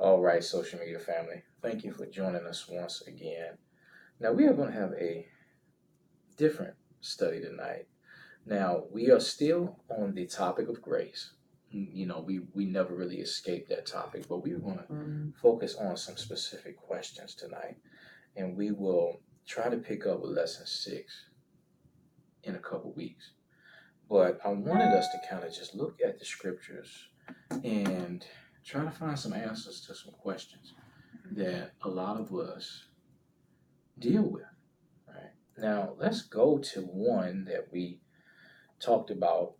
All right, social media family, thank you for joining us once again. Now, we are going to have a different study tonight. Now, we are still on the topic of grace. Mm, You know, we, we never really escaped that topic, but we are going to focus on some specific questions tonight. And we will try to pick up with lesson six in a couple weeks. But I wanted us to kind of just look at the scriptures and try to find some answers to some questions that a lot of us deal with. Right now, let's go to one that we talked about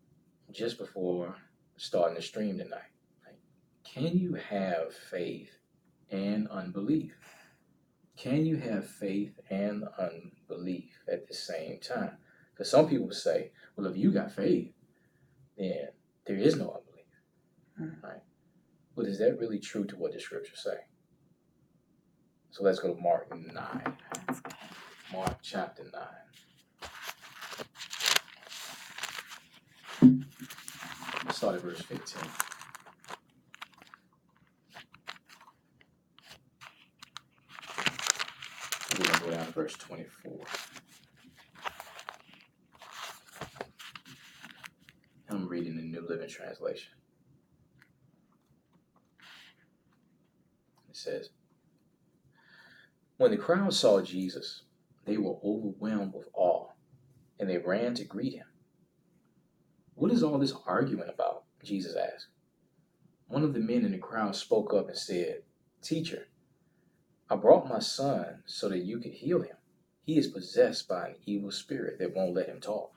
just before starting the stream tonight. Like, can you have faith and unbelief? Can you have faith and unbelief at the same time? Because some people say, well, if you got faith, then there is no unbelief. Mm. Right? But is that really true to what the scriptures say? So let's go to Mark 9. Mark chapter 9. Let's start at verse 15. We're going to go down to verse 24. I'm reading the New Living Translation. Says, When the crowd saw Jesus, they were overwhelmed with awe, and they ran to greet him. What is all this arguing about? Jesus asked. One of the men in the crowd spoke up and said, Teacher, I brought my son so that you could heal him. He is possessed by an evil spirit that won't let him talk.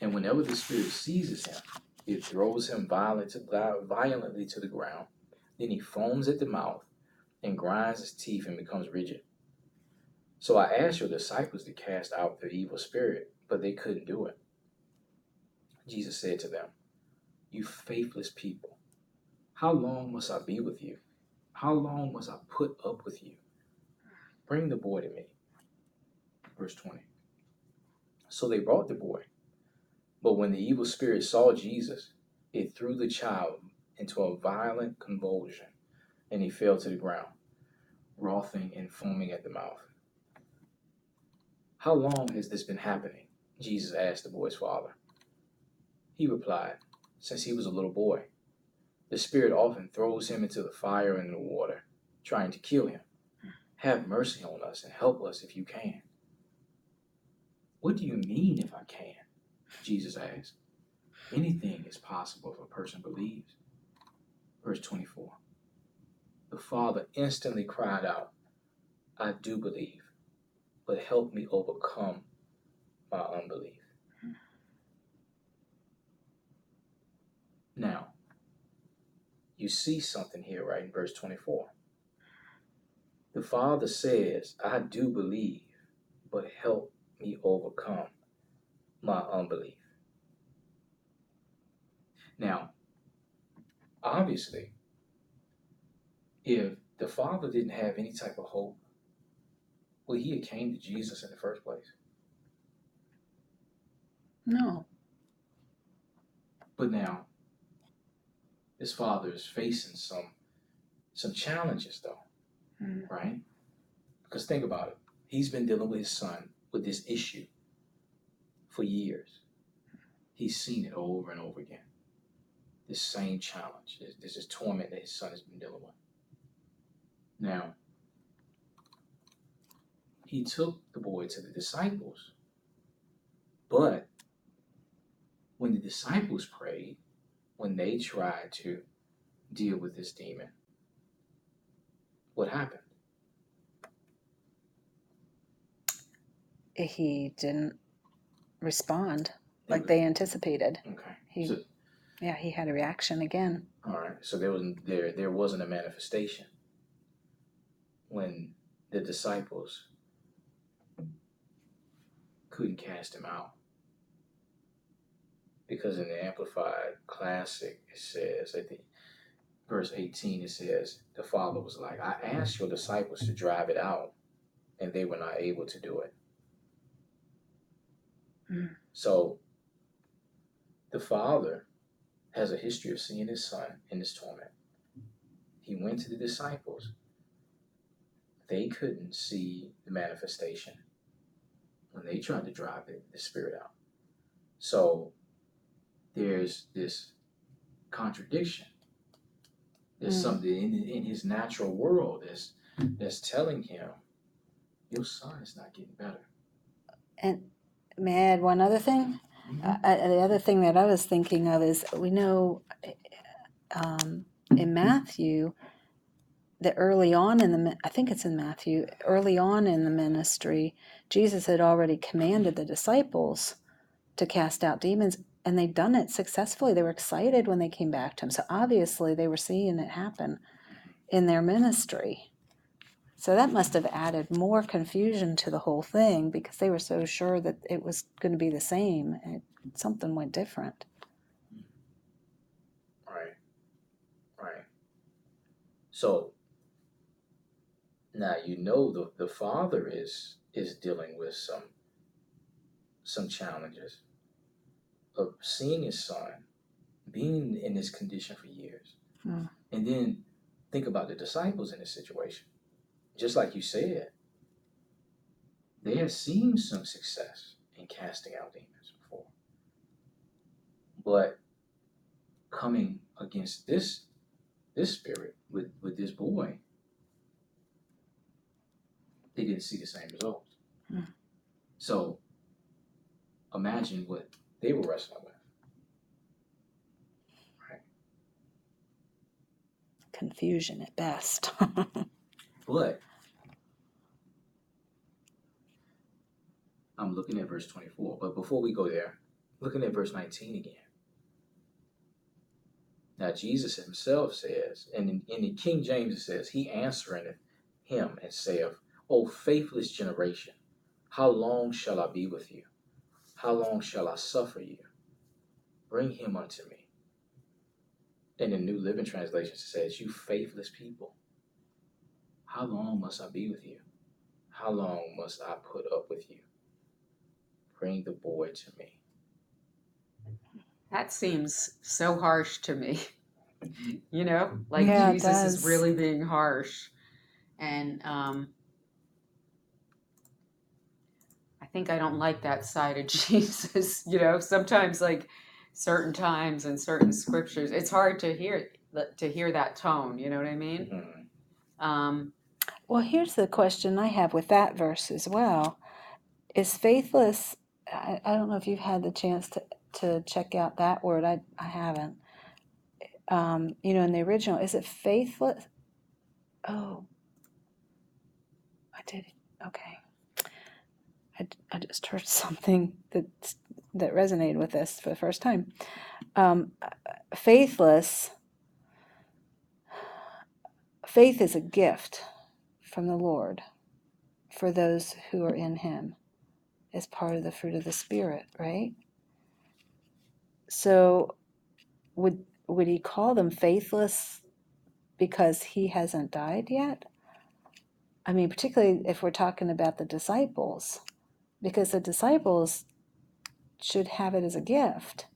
And whenever the spirit seizes him, it throws him violently to the ground. Then he foams at the mouth and grinds his teeth and becomes rigid. So I asked your disciples to cast out the evil spirit, but they couldn't do it. Jesus said to them, You faithless people, how long must I be with you? How long must I put up with you? Bring the boy to me. Verse 20. So they brought the boy. But when the evil spirit saw Jesus, it threw the child into a violent convulsion, and he fell to the ground, wrothing and foaming at the mouth. How long has this been happening? Jesus asked the boy's father. He replied, Since he was a little boy. The spirit often throws him into the fire and the water, trying to kill him. Have mercy on us and help us if you can. What do you mean if I can? Jesus asked. Anything is possible if a person believes. Verse 24. The father instantly cried out, I do believe, but help me overcome my unbelief. Now, you see something here, right, in verse 24. The father says, I do believe, but help me overcome my unbelief. Now, obviously, if the father didn't have any type of hope, well, he had came to Jesus in the first place. No. But now, this father is facing some some challenges, though, Mm. right? Because think about it. He's been dealing with his son with this issue for years. He's seen it over and over again. This same challenge, this, this is torment that his son has been dealing with. Now, he took the boy to the disciples, but when the disciples prayed, when they tried to deal with this demon, what happened? He didn't respond like they anticipated. Okay. He, So, yeah, he had a reaction again. all right. So there was there there wasn't a manifestation when the disciples couldn't cast him out. Because in the Amplified Classic, it says, at the verse 18, it says, the Father was like, I asked your disciples to drive it out, and they were not able to do it. Mm. So the Father has a history of seeing his son in his torment. he went to the disciples. They couldn't see the manifestation when they tried to drive the, the spirit out. So there's this contradiction. There's Mm. something in, in his natural world that's that's telling him, your son is not getting better. And may I add one other thing? Uh, uh, the other thing that I was thinking of is we know um, in Matthew that early on in the I think it's in Matthew early on in the ministry Jesus had already commanded the disciples to cast out demons and they'd done it successfully they were excited when they came back to him so obviously they were seeing it happen in their ministry so that must have added more confusion to the whole thing because they were so sure that it was going to be the same and something went different Right. Right. So now you know the, the father is is dealing with some some challenges of seeing his son being in this condition for years. Hmm. And then think about the disciples in this situation. Just like you said, they had seen some success in casting out demons before. But coming against this this spirit with with this boy they didn't see the same results Hmm. so imagine what they were wrestling with. Confusion at best. But i'm looking at verse 24 but before we go there looking at verse 19 again. Now jesus himself says and in, in the king james it says he answering him and saith o faithless generation how long shall i be with you? How long shall i suffer you? Bring him unto me. In the new living translation it says you faithless people how long must i be with you? How long must i put up with you? Bring the boy to me. That seems so harsh to me. you know, like Yeah, Jesus is really being harsh. And um, I think I don't like that side of Jesus. You know, sometimes like certain times and certain scriptures, it's hard to hear to hear that tone. You know what I mean? Mhm. Um, well here's the question i have with that verse as well is faithless i, I don't know if you've had the chance to, to check out that word i, I haven't um, you know in the original is it faithless oh i did okay I, I just heard something that that resonated with this for the first time um, faithless faith is a gift from the Lord for those who are in Him as part of the fruit of the Spirit, right? So, would would He call them faithless because He hasn't died yet? I mean, particularly if we're talking about the disciples, because the disciples should have it as a gift.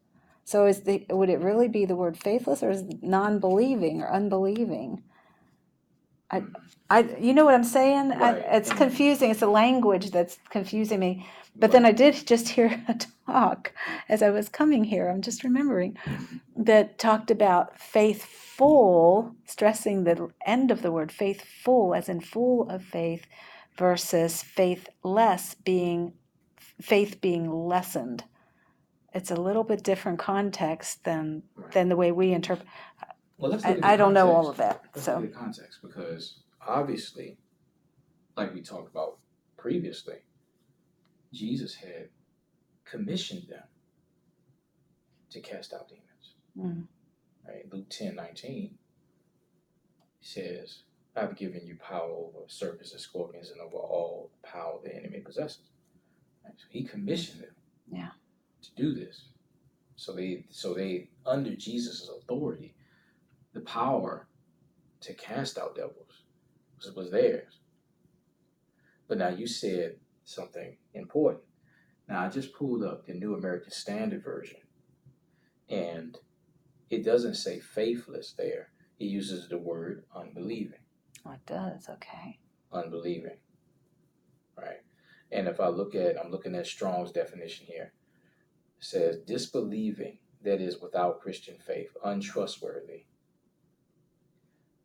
So, is the would it really be the word faithless, or is it non-believing or unbelieving? I, I, you know what I'm saying? Right, I, it's confusing. It's the language that's confusing me. But then I did just hear a talk as I was coming here. I'm just remembering that talked about faithful, stressing the end of the word faithful, as in full of faith, versus faith less being faith being lessened. It's a little bit different context than Right. than the way we interpret. Well, let's I, look at the I don't know all of that, Let's so look at the context because obviously, like we talked about previously, Jesus had commissioned them to cast out demons. Mm. Right? Luke 10 19 says, I've given you power over serpents and scorpions and over all the power the enemy possesses. Right? So he commissioned them Yeah. to do this. So they so they under Jesus' authority, the power to cast out devils was, was theirs. But now you said something important. Now I just pulled up the New American Standard Version, and it doesn't say faithless there. it uses the word unbelieving. It does. Okay. Unbelieving. Right? And if I look at, I'm looking at Strong's definition here. It says disbelieving, that is without Christian faith, untrustworthy,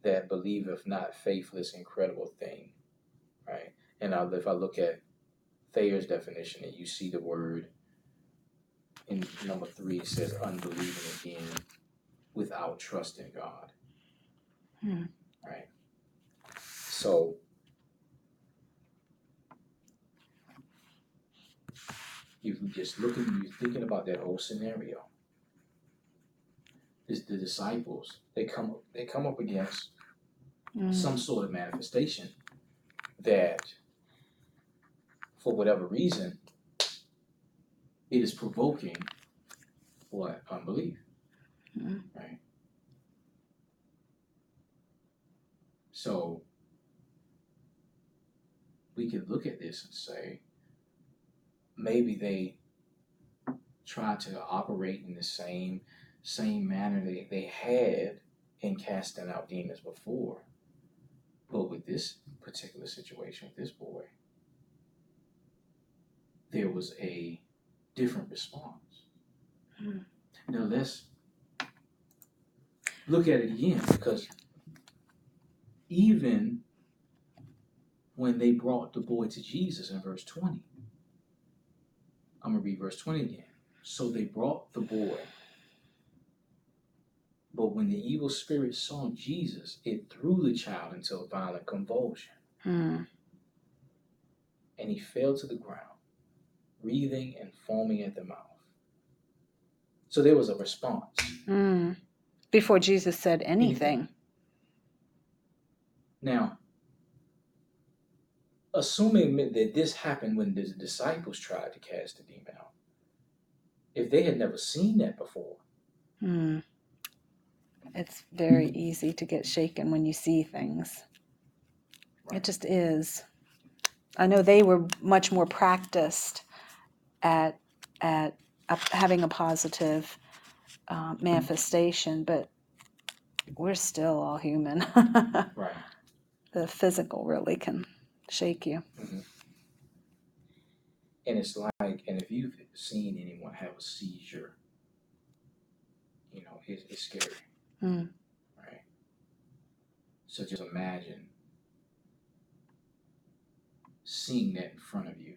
that believeth not faithless, incredible thing. Right? And I, if I look at Thayer's definition, and you see the word in number three, it says unbelieving again, without trust in God. Hmm. Right? So, if you just looking, you're thinking about that whole scenario. Is the disciples they come they come up against Mm. some sort of manifestation that, for whatever reason, it is provoking what unbelief, Mhm. right? So we could look at this and say maybe they try to operate in the same same manner they, they had in casting out demons before. But with this particular situation with this boy, there was a different response. Hmm. Now let's look at it again because even when they brought the boy to Jesus in verse 20, I'm going to read verse 20 again. So they brought the boy. But when the evil spirit saw Jesus, it threw the child into a violent convulsion, Hmm. and he fell to the ground, breathing and foaming at the mouth. So there was a response. Hmm. Before Jesus said anything. Now, assuming that this happened when the disciples tried to cast the demon out, if they had never seen that before, Hmm. It's very easy to get shaken when you see things. It Right. just is. I know they were much more practiced at at up, having a positive uh, manifestation, but we're still all human. right? the physical really can shake you. And it's like, and if you've seen anyone have a seizure, you know, it, it's scary, Mm. right? So just imagine seeing that in front of you.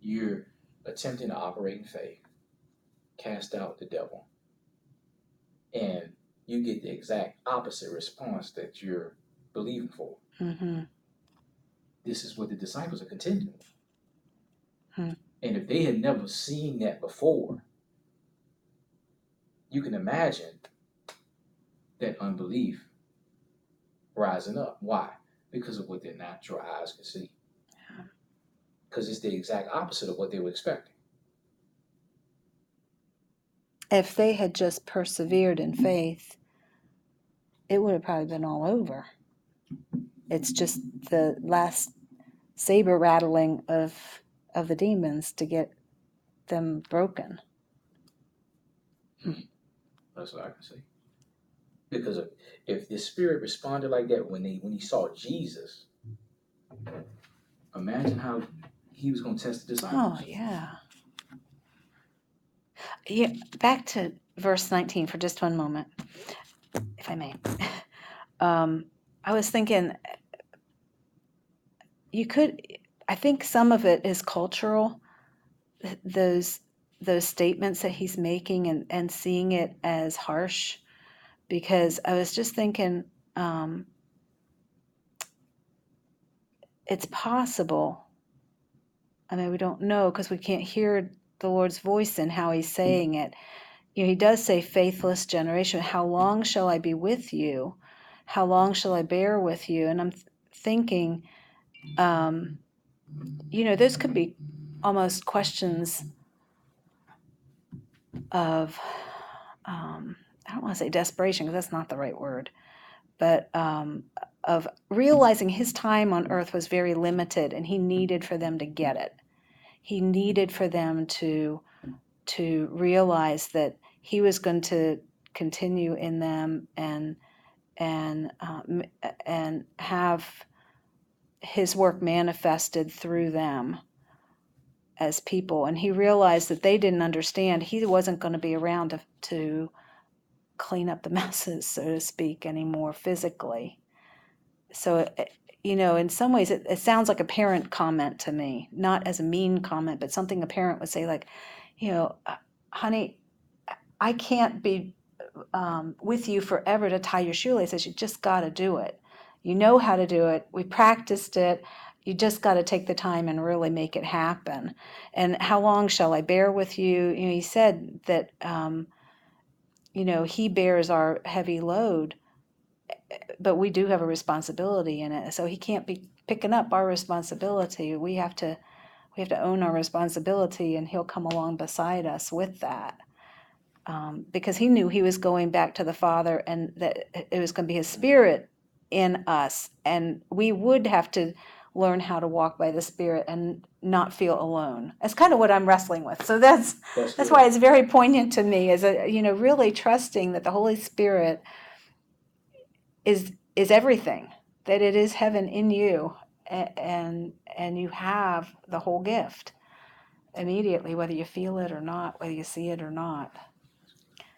You're attempting to operate in faith, cast out the devil, and you get the exact opposite response that you're believing for. hmm This is what the disciples are contending with. Hmm. And if they had never seen that before, you can imagine that unbelief rising up. Why? Because of what their natural eyes can see. Yeah. Because it's the exact opposite of what they were expecting. If they had just persevered in faith, it would have probably been all over. It's just the last saber rattling of of the demons to get them broken. That's what I can say. Because if, if the spirit responded like that when they when he saw Jesus, imagine how he was going to test the disciples. Oh yeah. Yeah, back to verse 19 for just one moment, if I may. Um, I was thinking you could I think some of it is cultural those those statements that he's making and, and seeing it as harsh because I was just thinking um, it's possible I mean, we don't know because we can't hear the Lord's voice in how He's saying it. You know, He does say, "Faithless generation, how long shall I be with you? How long shall I bear with you?" And I'm th- thinking, um, you know, those could be almost questions of, um, I don't want to say desperation because that's not the right word, but um, of realizing His time on earth was very limited, and He needed for them to get it. He needed for them to to realize that he was going to continue in them and and um, and have his work manifested through them as people. And he realized that they didn't understand. He wasn't going to be around to, to clean up the messes so to speak anymore physically. So you know in some ways it, it sounds like a parent comment to me. Not as a mean comment but something a parent would say like you know "Uh, honey i can't be um, with you forever to tie your shoelaces. You just got to do it you know how to do it. We practiced it. You just got to take the time and really make it happen. And how long shall i bear with you? You know he said that um, you know he bears our heavy load but we do have a responsibility in it. So he can't be picking up our responsibility. We have to we have to own our responsibility and he'll come along beside us with that. Um, because he knew he was going back to the father and that it was going to be his spirit in us and we would have to learn how to walk by the spirit and not feel alone. That's kind of what i'm wrestling with. So that's That's, that's why it's very poignant to me is a you know really trusting that the holy spirit is is everything that it is heaven in you and and you have the whole gift immediately whether you feel it or not whether you see it or not.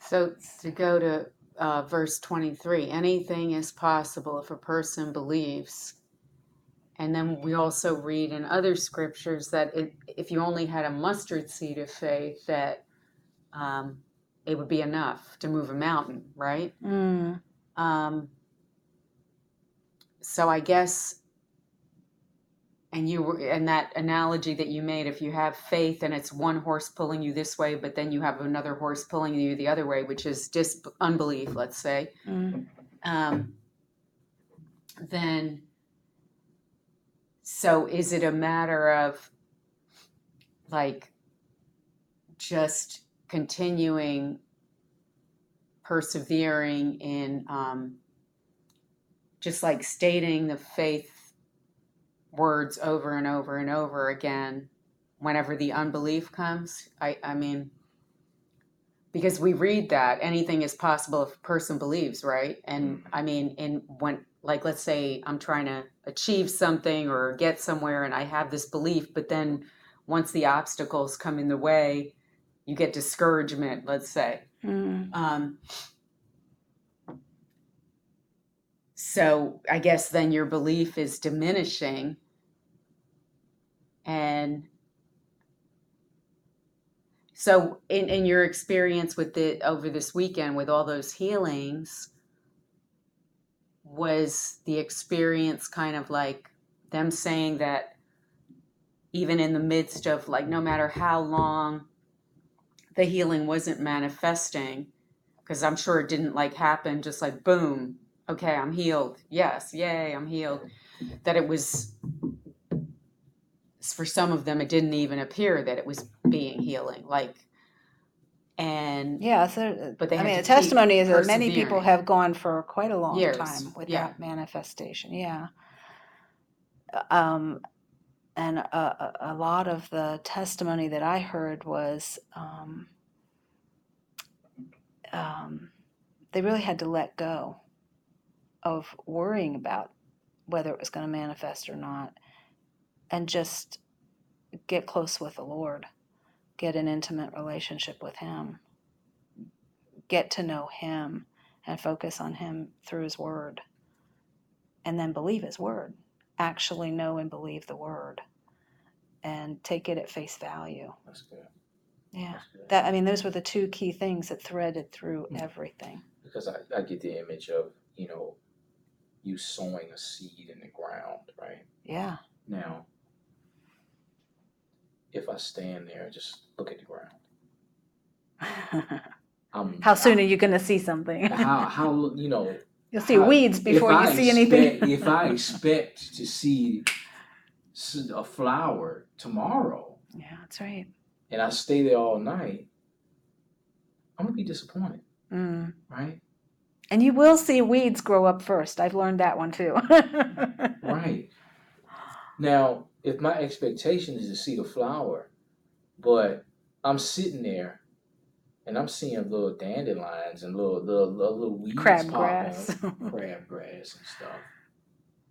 So to go to uh, verse 23, anything is possible if a person believes. And then we also read in other scriptures that it, if you only had a mustard seed of faith, that um, it would be enough to move a mountain, right? mm, Um, so I guess, and you were, and that analogy that you made, if you have faith and it's one horse pulling you this way, but then you have another horse pulling you the other way, which is dis unbelief, let's say, mm, um, then, so is it a matter of like just continuing persevering in um, just like stating the faith words over and over and over again whenever the unbelief comes i i mean because we read that anything is possible if a person believes right and i mean in when like let's say i'm trying to achieve something or get somewhere and i have this belief but then once the obstacles come in the way you get discouragement let's say mm. um, so I guess then your belief is diminishing. And so in, in your experience with it over this weekend with all those healings, was the experience kind of like them saying that even in the midst of like no matter how long the healing wasn't manifesting, because I'm sure it didn't like happen just like boom, okay, I'm healed. Yes, yay, I'm healed. That it was for some of them it didn't even appear that it was being healing. Like and yeah so But they i mean the testimony is that many people have gone for quite a long Years, time without yeah. manifestation yeah um, and a, a, a lot of the testimony that I heard was um, um, they really had to let go of worrying about whether it was going to manifest or not and just get close with the Lord, get an intimate relationship with Him, get to know Him, and focus on Him through His Word, and then believe His Word. Actually know and believe the Word and take it at face value. That's good. Yeah. That's good. That I mean, those were the two key things that threaded through Mm. everything. because I, I get the image of you know you sowing a seed in the ground right Yeah. now if i stand there and just look at the ground i'm how soon are you going to see something? how how you know You'll see how- weeds before you I see expect- anything. if i expect to see a flower tomorrow yeah, that's right. and i stay there all night i'm gonna be disappointed Mm. right And you will see weeds grow up first. I've learned that one too. Right. Now, if my expectation is to see the flower, but I'm sitting there and I'm seeing little dandelions and little little little, little weeds popping, Crabgrass. crabgrass and stuff.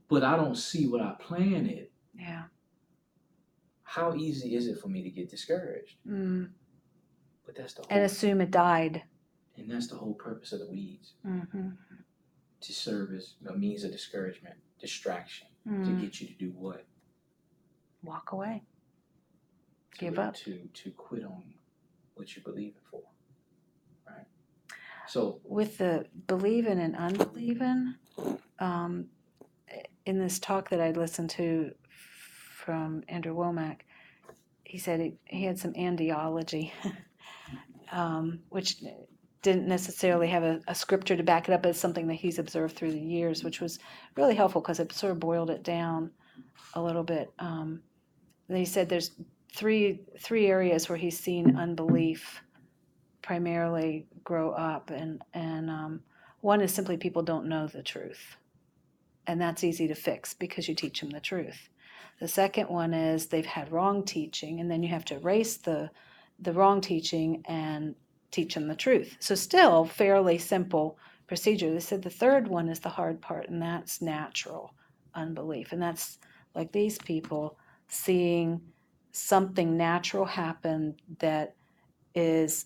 But I don't see what I planted. yeah. How easy is it for me to get discouraged? Mm. But that's the whole, And assume it died. and that's the whole purpose of the weeds Mm-hmm. to serve as a means of discouragement, distraction, to Mm. get you to do what? Walk away. To, Give up. To to quit on what you believe believing for. Right. So With the believing and unbelieving, um, in this talk that I listened to from Andrew Wommack, he said he, he had some andiology, um, which didn't necessarily have a, a scripture to back it up, as something that he's observed through the years, which was really helpful because it sort of boiled it down a little bit. Um, and he said there's three three areas where he's seen unbelief primarily grow up, and and um, one is simply people don't know the truth, and that's easy to fix because you teach them the truth. The second one is they've had wrong teaching, and then you have to erase the the wrong teaching and teach them the truth. So still fairly simple procedure. They said the third one is the hard part, and that's natural unbelief, and that's like these people seeing something natural happen that is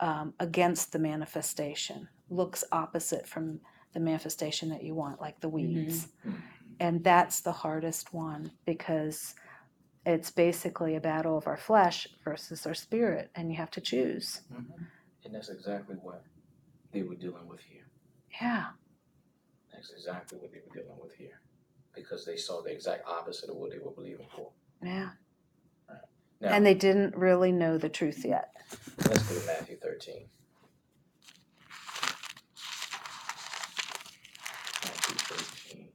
um, against the manifestation, looks opposite from the manifestation that you want, like the weeds. And that's the hardest one because it's basically a battle of our flesh versus our spirit, and you have to choose. mhm. and that's exactly what they were dealing with here. Yeah. That's exactly what they were dealing with here. Because they saw the exact opposite of what they were believing for. Yeah. Now And they didn't really know the truth yet. let's go to Matthew thirteen. Matthew thirteen.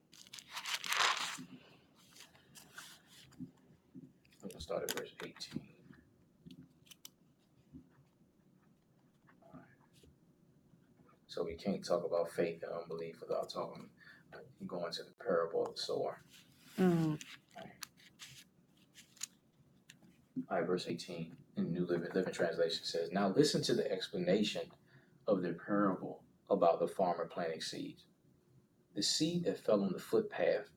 I'm gonna start at verse eighteen. Alright. So we can't talk about faith and unbelief without talking, going into the parable of the sower. Mm. All right, verse 18 in New Living, Living Translation says, Now listen to the explanation of the parable about the farmer planting seeds. The seed that fell on the footpath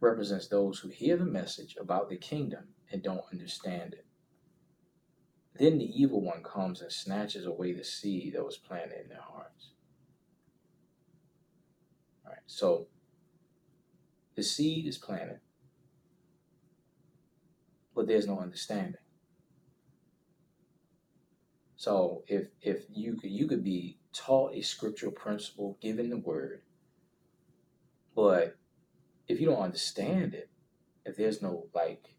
represents those who hear the message about the kingdom and don't understand it. Then the evil one comes and snatches away the seed that was planted in their hearts. So the seed is planted but there's no understanding. So if if you could you could be taught a scriptural principle given the word, but if you don't understand it, if there's no like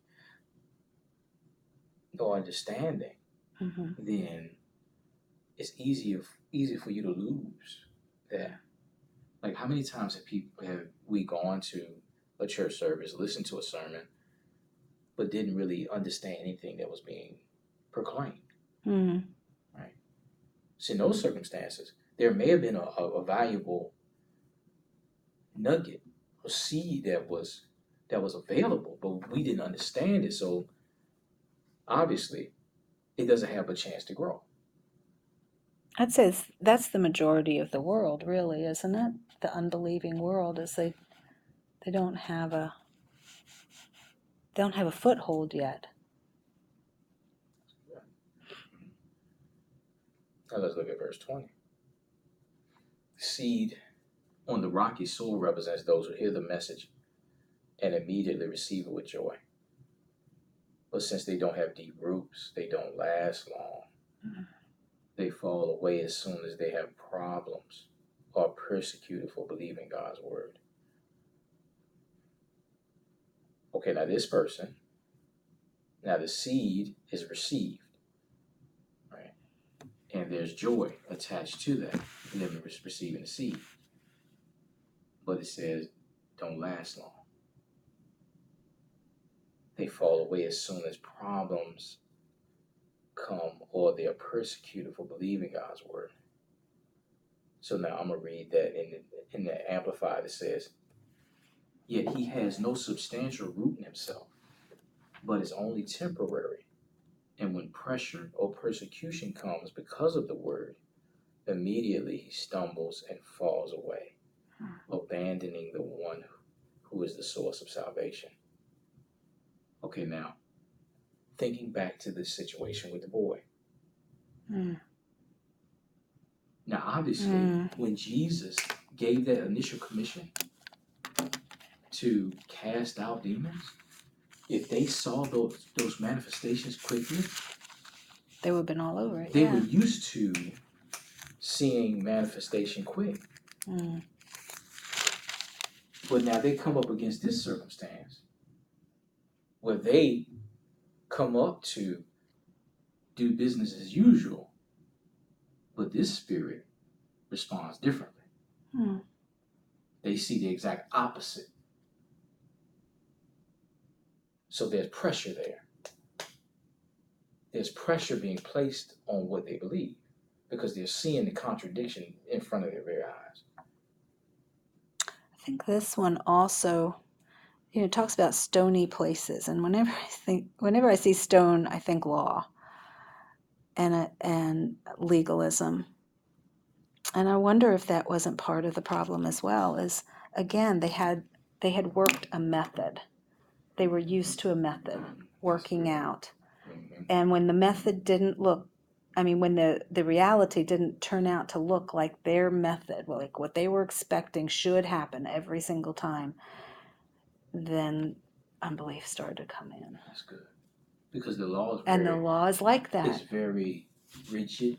no understanding, hmm then it's easier easy for you to lose that. Like how many times have people have we gone to a church service, listened to a sermon, but didn't really understand anything that was being proclaimed? hmm So in those circumstances, there may have been a, a, a valuable nugget or seed that was that was available, but we didn't understand it. So obviously, it doesn't have a chance to grow. I'd say it's- that's the majority of the world, really, isn't it? The unbelieving world is they they don't have a they don't have a foothold yet. Now let's look at verse 20. Seed on the rocky soil represents those who hear the message and immediately receive it with joy. But since they don't have deep roots, they don't last long. Mm-hmm. They fall away as soon as they have problems or are persecuted for believing God's word. Okay, now this person, now the seed is received right? and there's joy attached to that, re- receiving the seed. But it says, don't last long. They fall away as soon as problems come or they are persecuted for believing God's word. So now I'm gonna read that in the, in the Amplified. It says, "Yet he has no substantial root in himself, but is only temporary, And when pressure or persecution comes because of the word, immediately he stumbles and falls away, hmm. abandoning the one who is the source of salvation. Okay, now, thinking back to this situation with the boy. Mm. Now, obviously, Mm. when Jesus gave that initial commission to cast out demons, if they saw those, those manifestations quickly, They would have been all over it. they yeah. were used to seeing manifestation quick. Mm. But now they come up against this circumstance where they come up to do business as usual, but this spirit responds differently. Mm. They see the exact opposite. So there's pressure there. There's pressure being placed on what they believe because they're seeing the contradiction in front of their very eyes. I think this one also, you know, it talks about stony places, and whenever I think, whenever I see stone, I think law, and uh, and legalism, and I wonder if that wasn't part of the problem as well. Is again, they had they had worked a method, they were used to a method working out, and when the method didn't look i mean when the the reality didn't turn out to look like their method like what they were expecting should happen every single time then unbelief started to come in That's good. Because the law is and the law is like that. It's very rigid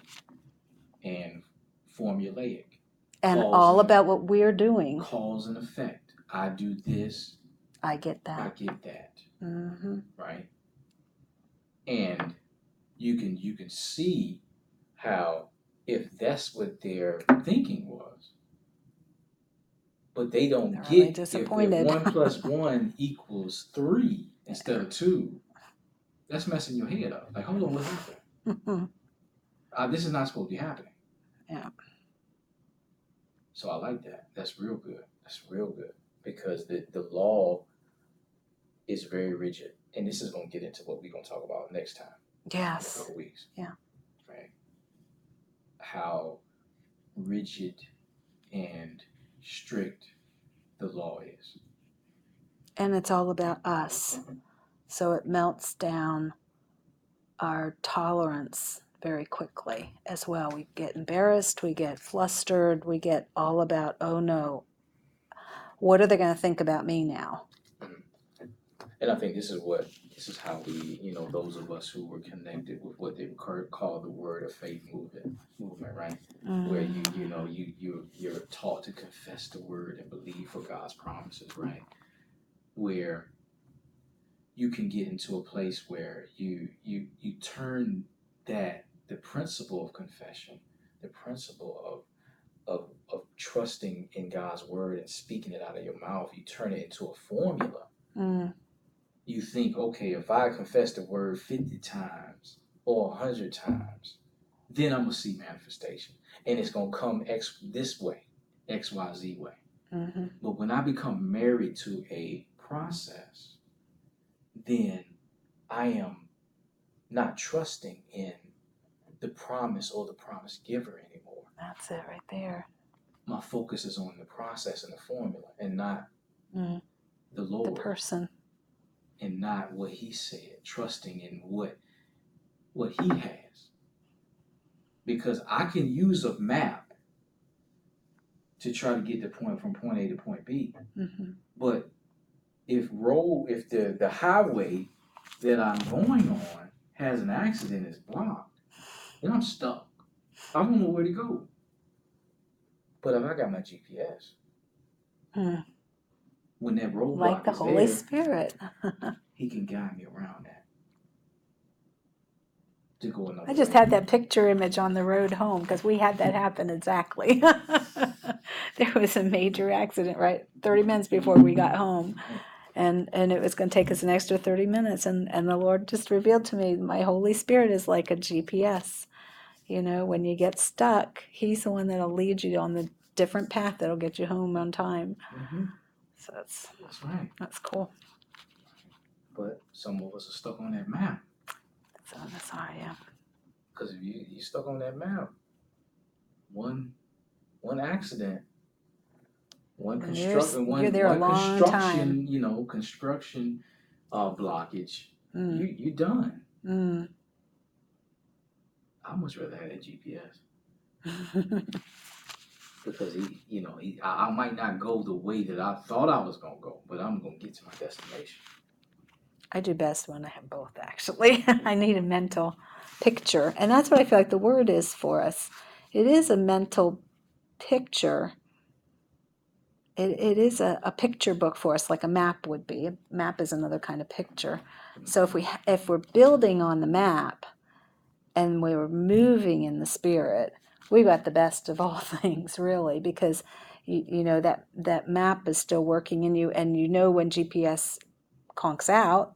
and formulaic. and cause all and- about what we're doing Cause and effect. I do this, i get that. I get that. hmm right? And you can you can see how if that's what their thinking was, but they don't They're get if- disappointed. If, one plus one equals three instead of two. That's messing your head up. Like, hold on, what happened? Uh, this is not supposed to be happening. Yeah. So I like that. That's real good. That's real good because the the law is very rigid, and this is going to get into what we're going to talk about next time in a yes couple weeks. Yeah. Right. How rigid and strict the law is. and it's all about us. So it melts down our tolerance very quickly as well. We get embarrassed we get flustered we get all about oh no. What are they going to think about me now? And I think this is what this is how we, you know, those of us who were connected with what they call the word of faith movement, movement, right? Where you, you know, you you you're taught to confess the word and believe for God's promises, right? Where you can get into a place where you you you turn that the principle of confession, the principle of of of trusting in God's word and speaking it out of your mouth, you turn it into a formula Mm, you think, okay, if I confess the word 50 times or 100 times, then I'm going to see manifestation. And it's going to come X this way, XYZ way. mhm. But when I become married to a process, then I am not trusting in the promise or the promise giver anymore. that's it right there My focus is on the process and the formula and not Mm. the the person and not what he said, trusting in what what he has. Because I can use a map to try to get the point from point A to point B. hmm But if road if the, the highway that I'm going on has an accident is blocked, then I'm stuck. I don't know where to go. But if I got my GPS, Mm. When that roadblock like the is holy there, spirit he can guide me around that. To go another I just way. had that picture image on the road home because we had that happen exactly. there was a major accident right 30 minutes before we got home. And and it was going to take us an extra 30 minutes and and the Lord just revealed to me my Holy Spirit is like a GPS. You know, when you get stuck, he's the one that'll lead you on the different path that'll get you home on time. Mhm. So that's That's right. that's cool. But some of us are stuck on that map. So that's hard, yeah. Because if you you stuck on that map, one one accident, one And construction, one, you're there a one long construction, you know, construction uh, blockage, Mm, you you done. mm. I much rather have that GPS because he, you know, he, I, I might not go the way that I thought I was gonna go, but I'm gonna get to my destination. I do best when I have both, actually. I need a mental picture. And that's what I feel like the word is for us. It is a mental picture. It, it is a, a picture book for us, like a map would be. A map is another kind of picture. So if we if we're building on the map and we're moving in the spirit, we got the best of all things, really, because you, you know that that map is still working in you, and you know when GPS conks out,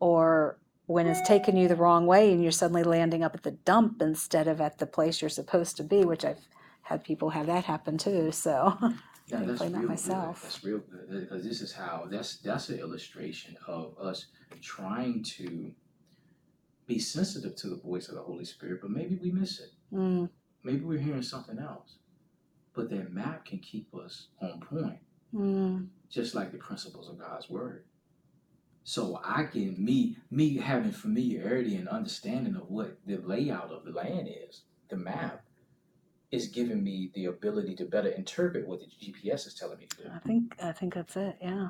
or when it's taken you the wrong way and you're suddenly landing up at the dump instead of at the place you're supposed to be, which I've had people have that happen too. So Yeah, that's play that real myself. good. That's real good because this is how that's that's an illustration of us trying to be sensitive to the voice of the Holy Spirit, but maybe we miss it. Mm, Maybe we're hearing something else. But that map can keep us on point, mm, just like the principles of God's word. So I can me me having familiarity and understanding of what the layout of the land is, the map, is giving me the ability to better interpret what the GPS is telling me to do. I think I think that's it. Yeah.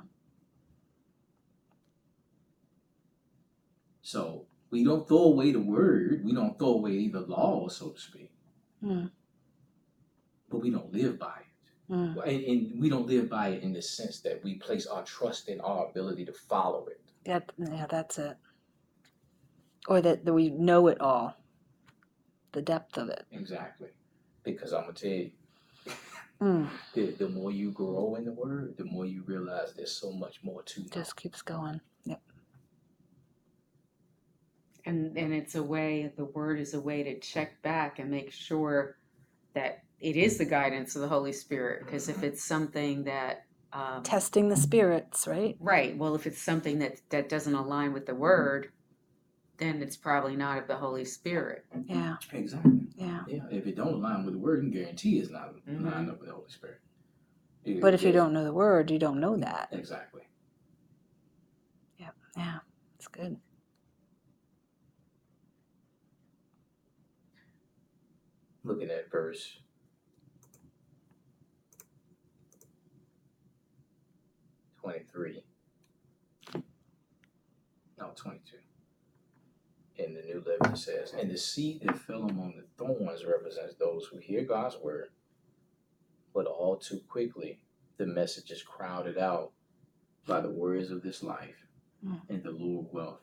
So we don't throw away the word, we don't throw away the law, so to speak. Mm. But we don't live by it. Mm. And, and we don't live by it in the sense that we place our trust in our ability to follow it. Yeah, yeah, that's it. Or that, that we know it all, the depth of it. Exactly. Because I'm gonna tell you, Mm. the, the more you grow in the word, the more you realize there's so much more to know. Just keeps going. Yep. And and it's a way the word is a way to check back and make sure that it is the guidance of the Holy Spirit. Because if it's something that um, Testing the spirits, right? right, well, if it's something that that doesn't align with the word, then it's probably not of the Holy Spirit. Yeah, Exactly. yeah. Yeah. If it don't align with the word, you can guarantee it's not Mhm. lined up with the Holy Spirit. It- But if you it- don't know the word, you don't know that. Exactly. Yep. Yeah, it's good. Looking at verse twenty-three. No, twenty-two. In the New Living says, and the seed that fell among the thorns represents those who hear God's word, but all too quickly the message is crowded out by the worries of this life Mm. and the lure of wealth,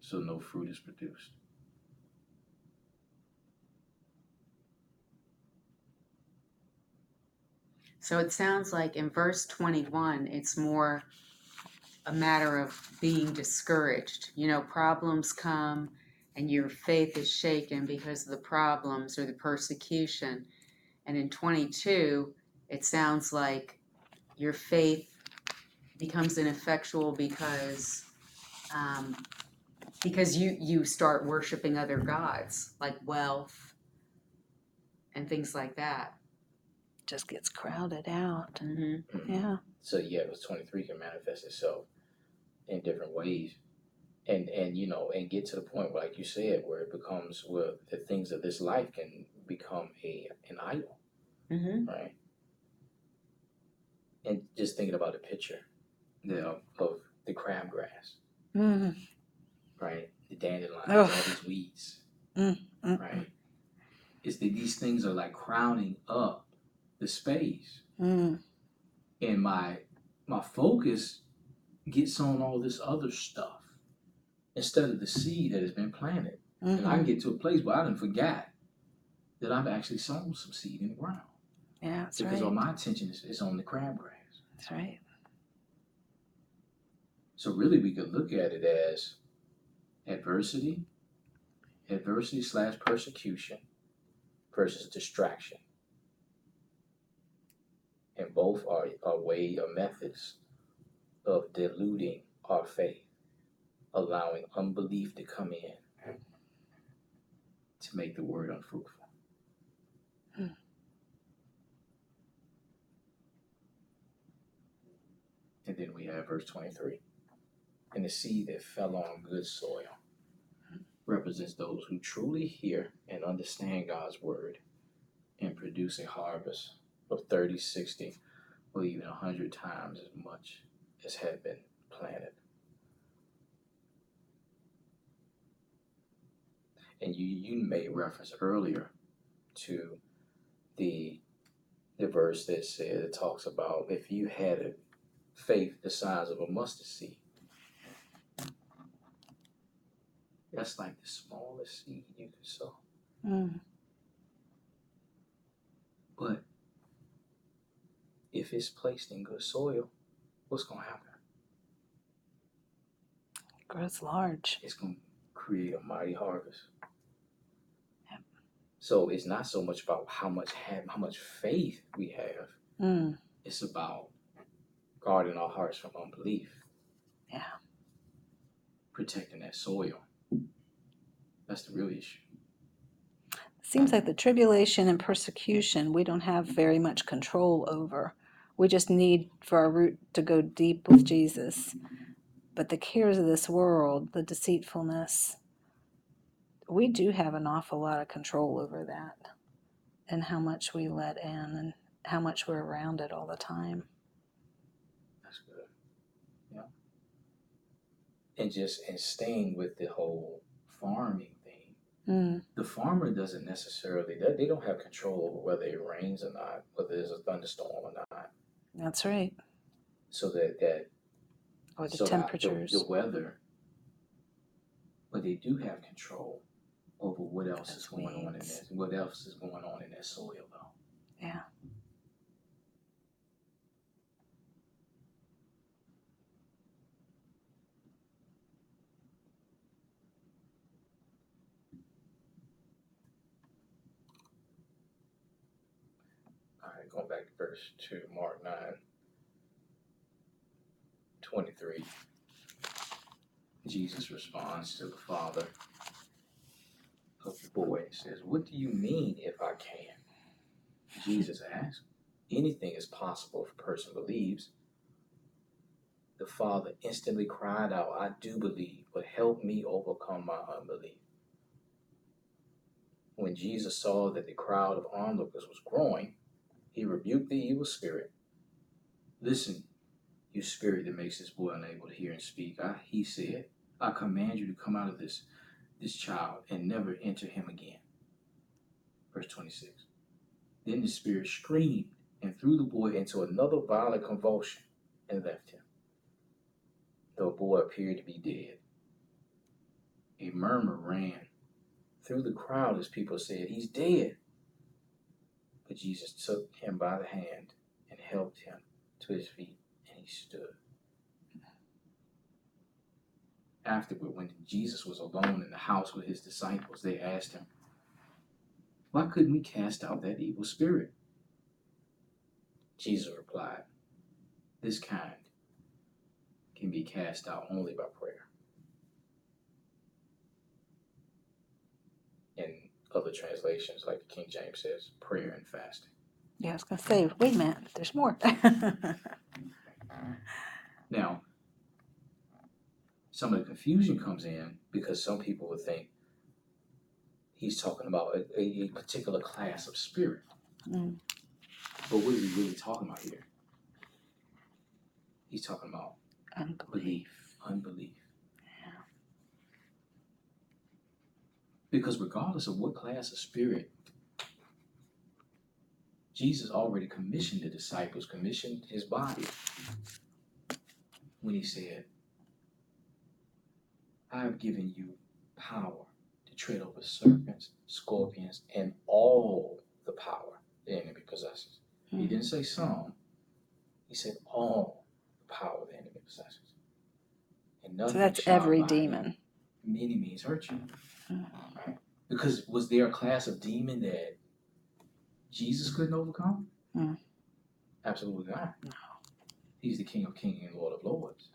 so no fruit is produced. So it sounds like in verse 21, it's more a matter of being discouraged. You know, problems come and your faith is shaken because of the problems or the persecution. And in 22, it sounds like your faith becomes ineffectual because um, because you you start worshiping other gods like wealth and things like that. Just gets crowded out. Mm-hmm. Yeah. So yeah, it was twenty three can manifest itself in different ways, and and you know, and get to the point where, like you said, where it becomes where the things of this life can become a an idol, Mm-hmm. right? And just thinking about the picture, the of the crabgrass, Mm. right? The dandelions, Ugh. all these weeds, Mm, mm, right? It's that these things are like crowding up the space. Mm. and my my focus gets on all this other stuff instead of the seed that has been planted. And I mhm. can get to a place where I didn't forget that I've actually sown some seed in the ground Yeah, that's because right. all my attention is, is on the crabgrass. That's right. So really, we could look at it as adversity, adversity slash persecution versus distraction, and both are a way or methods of diluting our faith, allowing unbelief to come in to make the word unfruitful. Hmm. And then we have verse 23. And the seed that fell on good soil represents those who truly hear and understand God's word and produce a harvest of 30, 60, or even 100 times as much as had been planted. And you, you made reference earlier to the the verse that said it talks about if you had a faith the size of a mustard seed. That's like the smallest seed you could sow. Mm. But if it's placed in good soil, what's gonna happen? Grows large. It's gonna create a mighty harvest. Yep. So it's not so much about how much have how much faith we have. Mm. It's about guarding our hearts from unbelief. Yeah. Protecting that soil. That's the real issue. Seems like the tribulation and persecution we don't have very much control over. We just need for our root to go deep with Jesus. But the cares of this world, the deceitfulness, we do have an awful lot of control over that and how much we let in and how much we're around it all the time. That's good. Yeah. And just and staying with the whole farming thing. Mm, The farmer doesn't necessarily they, they don't have control over whether it rains or not, whether there's a thunderstorm or not. That's right. So that that Or the so the- temperatures. the, weather, but they do have control over what else is Those going on in weeds. that what else is going on in that soil though. Yeah. Going back to verse 2, Mark 9, 23. Jesus responds to the father of the boy and says, What do you mean if I can? Jesus asked, Anything is possible if a person believes. The father instantly cried out, I do believe, but help me overcome my unbelief. When Jesus saw that the crowd of onlookers was growing, he rebuked the evil spirit. Listen, you spirit that makes this boy unable to hear and speak. I, he said, I command you to come out of this, this child and never enter him again. Verse 26. Then the spirit screamed and threw the boy into another violent convulsion and left him. The boy appeared to be dead. A murmur ran through the crowd as people said, He's dead. But Jesus took him by the hand and helped him to his feet, and he stood. Afterward, when Jesus was alone in the house with his disciples, they asked him, Why couldn't we cast out that evil spirit? Jesus replied, This kind can be cast out only by prayer. In other translations, like the King James says, prayer and fasting. Yeah, I was going to say, wait a minute, there's more. Now, some of the confusion comes in because some people would think he's talking about a, a, particular class of spirit. Mm. But what is he really talking about here? He's talking about Unbelief. belief, unbelief. Because regardless of what class of spirit, Jesus already commissioned the disciples, commissioned his body when he said, I have given you power to tread over serpents, scorpions, and all the power the enemy possesses. He Mm. didn't say some, he said all the power the enemy possesses. And nothing So that's every demon. Many means hurt you. Mm. Because was there a class of demon that Jesus couldn't overcome? Mm. Absolutely not. No. He's the King of Kings and Lord of Lords.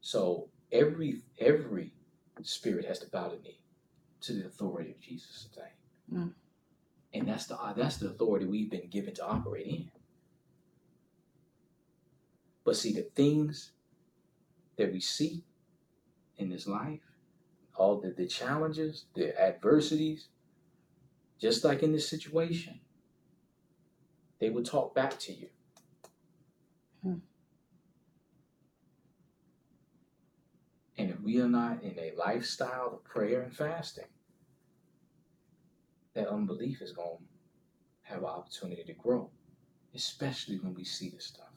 So every every spirit has to bow the knee to the authority of Jesus' name. Mm. And that's the that's the authority we've been given to operate in. But see the things that we see in this life, all the, the challenges, the adversities, just like in this situation, they will talk back to you. Hmm. And if we are not in a lifestyle of prayer and fasting, that unbelief is going to have an opportunity to grow, especially when we see this stuff.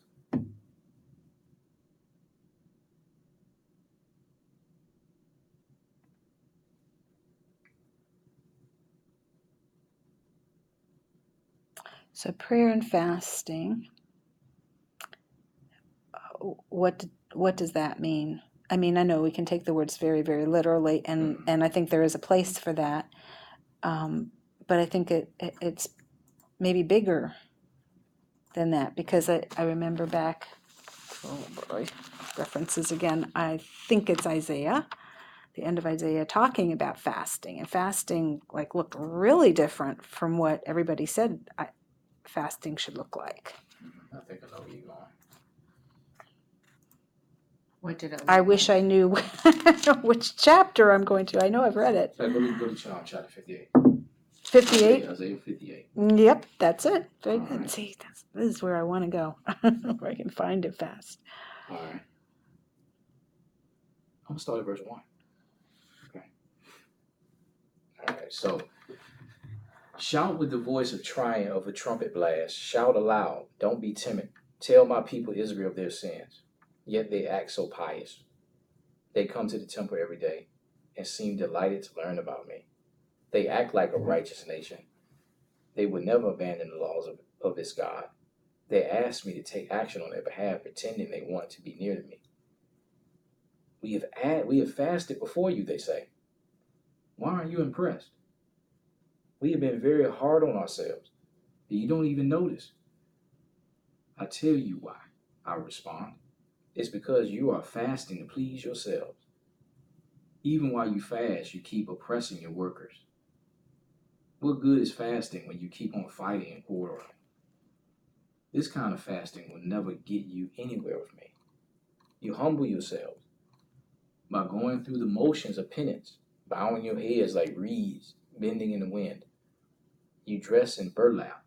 So prayer and fasting. What what does that mean? I mean, I know we can take the words very very literally, and Mhm. and I think there is a place for that. Um, but I think it, it it's maybe bigger than that because I, I remember back. Oh boy, references again. I think it's Isaiah, the end of Isaiah, talking about fasting, and fasting like looked really different from what everybody said I, fasting should look like. I think I know where you're going. What did it? I look wish like? I knew which chapter I'm going to. I know I've read it. So go to, go to John chapter 58. 58. Isaiah 58. Yep, that's it. Very All good. right. See, that's, this is where I want to go, where I can find it fast. All right. I'm going to start at verse 1. Okay. All right. So, shout with the voice of triumph of a trumpet blast. Shout aloud. Don't be timid. Tell my people Israel of their sins. Yet they act so pious. They come to the temple every day and seem delighted to learn about me. They act like a mm-hmm. righteous nation. They would never abandon the laws of, of this God. They ask me to take action on their behalf, pretending they want to be near to me. We have ad, we have fasted before you, they say. Why aren't you impressed? We have been very hard on ourselves, but you don't even notice. I tell you why, I respond. It's because you are fasting to please yourselves. Even while you fast, you keep oppressing your workers. What good is fasting when you keep on fighting and quarreling? This kind of fasting will never get you anywhere with me. You humble yourselves by going through the motions of penance, bowing your heads like reeds bending in the wind. You dress in burlap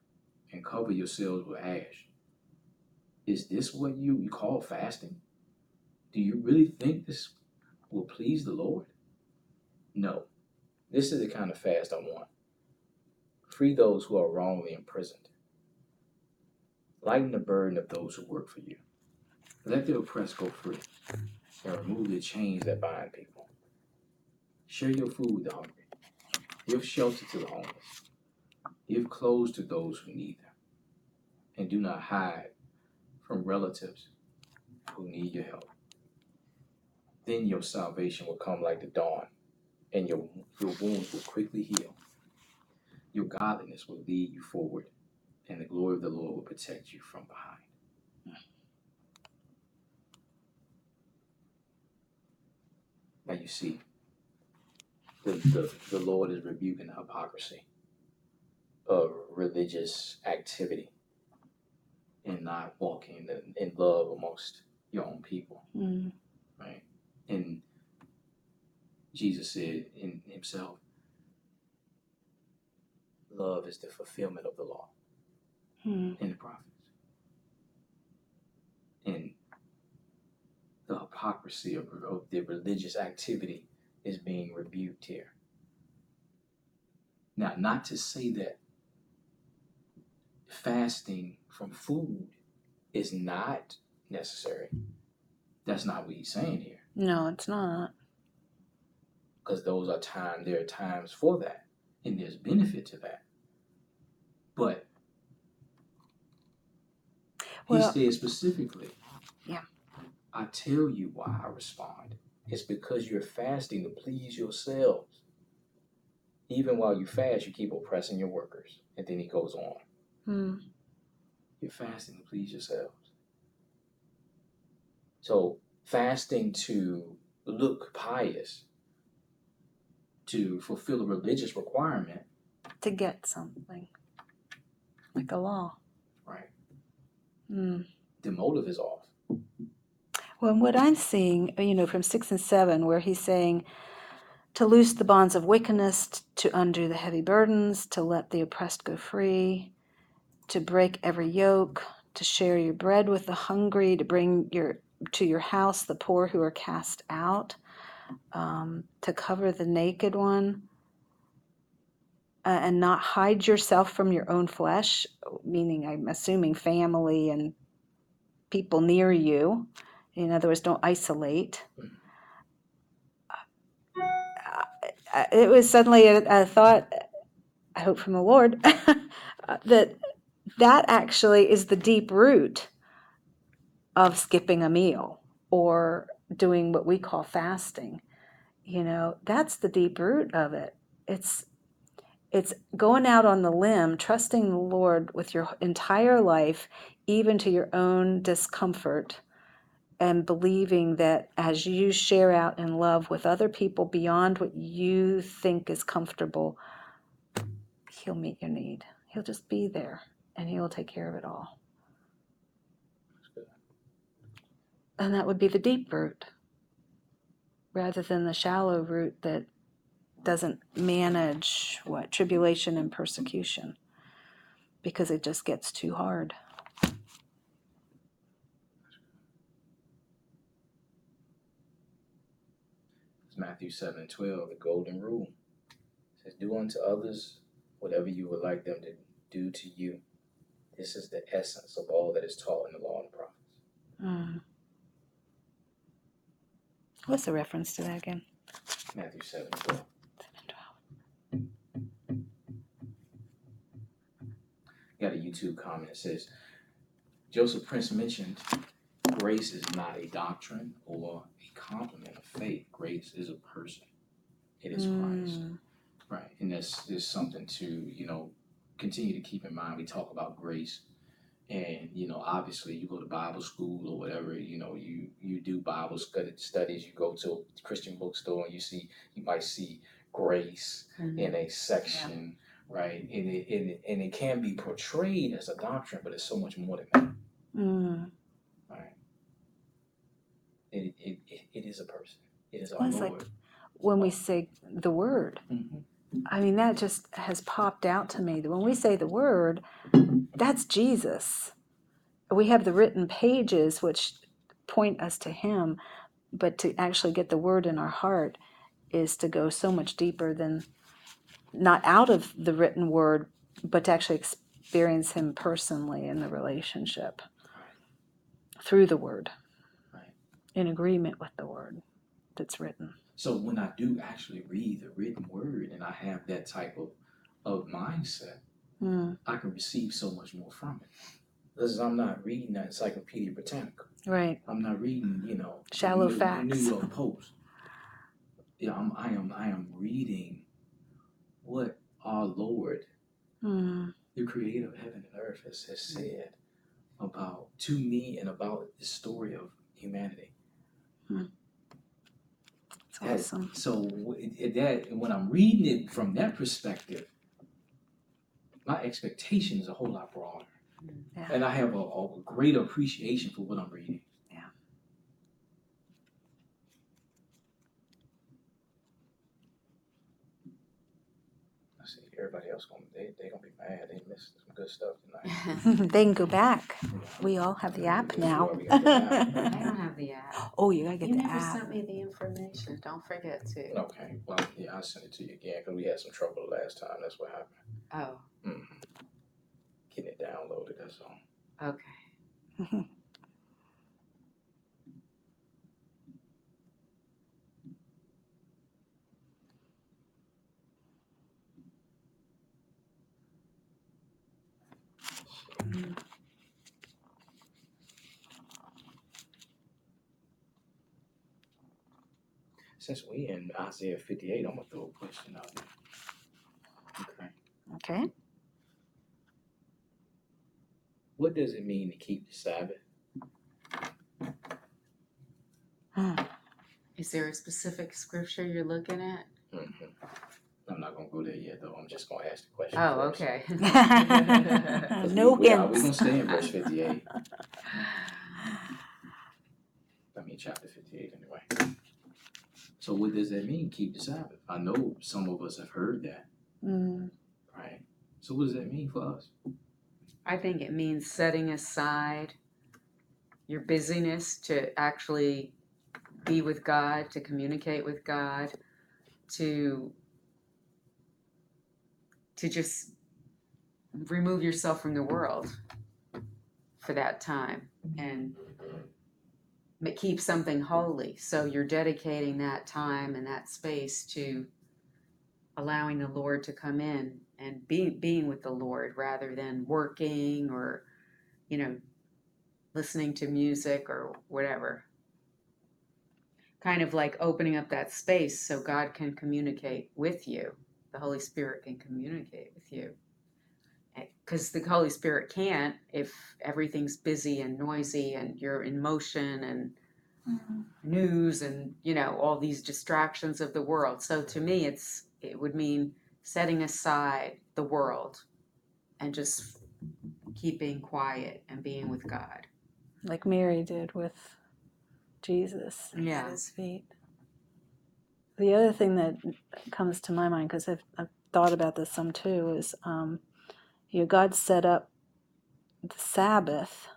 and cover yourselves with ash. Is this what you, you call fasting? Do you really think this will please the Lord? No. This is the kind of fast I want. Free those who are wrongly imprisoned. Lighten the burden of those who work for you. Let the oppressed go free and remove the chains that bind people. Share your food with the hungry. Give shelter to the homeless. Give clothes to those who need them. And do not hide from relatives who need your help. Then your salvation will come like the dawn, and your, your wounds will quickly heal. Your godliness will lead you forward, and the glory of the Lord will protect you from behind. Now you see, the, the, the Lord is rebuking the hypocrisy of religious activity and not walking in, in love amongst your own people, Mm, right? And Jesus said in himself, love is the fulfillment of the law mm, and the prophets. And the hypocrisy of, of the religious activity is being rebuked here. Now, not to say that fasting from food is not necessary. That's not what he's saying here. No, it's not. Because those are times, there are times for that. And there's benefit to that. But Well- he said specifically, Yeah. I tell you why I respond. It's because you're fasting to please yourselves. Even while you fast, you keep oppressing your workers. And then he goes on. Mm, You're fasting to please yourselves. So, fasting to look pious to fulfill a religious requirement, To get something. Like a law. right? Hmm. The motive is off. Well, and what I'm seeing, you know, from six and seven, where he's saying to loose the bonds of wickedness, to undo the heavy burdens, to let the oppressed go free, to break every yoke, to share your bread with the hungry, to bring your to your house the poor who are cast out, um, to cover the naked one, uh, and not hide yourself from your own flesh, meaning I'm assuming family and people near you. In other words, don't isolate. Uh, It was suddenly a, a thought, I hope from the Lord, that that actually is the deep root of skipping a meal or doing what we call fasting. You know, that's the deep root of it. It's it's going out on the limb, trusting the Lord with your entire life, even to your own discomfort, and believing that as you share out in love with other people beyond what you think is comfortable, He'll meet your need. He'll just be there and He'll take care of it all. And that would be the deep root rather than the shallow root that doesn't manage what tribulation and persecution because it just gets too hard. It's Matthew 7 and 12, the golden rule. It says, Do unto others whatever you would like them to do to you. This is the essence of all that is taught in the law and the prophets. Mm. What's the reference to that again? Matthew 7 and 12. Got a YouTube comment that says, Joseph Prince mentioned grace is not a doctrine or a complement of faith. Grace is a person. It is Christ. Mm. Right, and that's is something to you know continue to keep in mind. We talk about grace, and you know obviously you go to Bible school or whatever. You know you you do Bible studies. You go to a Christian bookstore and you see you might see grace in a section, right? And it, and it and it can be portrayed as a doctrine, but it's so much more than that, Mm. right? It it, it, it is a person. It is our Well, it's like- When we say the word, Mhm. I mean, that just has popped out to me. That when we say the word, that's Jesus. We have the written pages which point us to Him, but to actually get the word in our heart is to go so much deeper than not out of the written word, but to actually experience Him personally in the relationship through the word, in agreement with the word that's written. So when I do actually read the written word and I have that type of, of mindset, Mm, I can receive so much more from it. Because I'm not reading that Encyclopedia Britannica. right. I'm not reading, you know, Shallow New, facts. New York Post. Yeah, I'm, I am, I am reading what our Lord, Mm, the Creator of heaven and earth, has, has said about to me and about the story of humanity. It's That- awesome. So it, it, that when I'm reading it from that perspective, my expectation is a whole lot broader, Yeah. and I have a, a greater appreciation for what I'm reading. Yeah. I see everybody else going they they gonna be mad. They missed some good stuff tonight. they can go back. We all have the app we- now. we got the app. I don't have the app. oh, you gotta get You the never app. sent me the information. Don't forget to. Okay, well, yeah, I'll send it to you again because we had some trouble the last time. That's what happened. Oh, hmm Getting it downloaded. That's all. okay. Since we in Isaiah 58, I'm gonna throw a question out there. Okay. Okay. What does it mean to keep the Sabbath? Hmm. Is there a specific scripture you're looking at? hmm I'm not gonna go there yet, though. I'm just gonna ask the question. Oh, first. okay. 'Cause No we, we are- hints. We gonna stay in verse fifty-eight. I mean, chapter fifty-eight anyway. So what does that mean, keep the Sabbath? I know some of us have heard that, Mm, right? So what does that mean for us? I think it means setting aside your busyness to actually be with God, to communicate with God, to to just remove yourself from the world for that time and keep something holy. So you're dedicating that time and that space to allowing the Lord to come in and being being with the Lord rather than working or you know listening to music or whatever. Kind of like opening up that space so God can communicate with you. The Holy Spirit can communicate with you. Because the Holy Spirit can't if everything's busy and noisy and you're in motion and news and you know all these distractions of the world so to me it's it would mean setting aside the world and just keeping quiet and being with god like Mary did with Jesus Yeah. at his feet. The other thing that comes to my mind, because I've, I've thought about this some too, is um, you know, God set up the Sabbath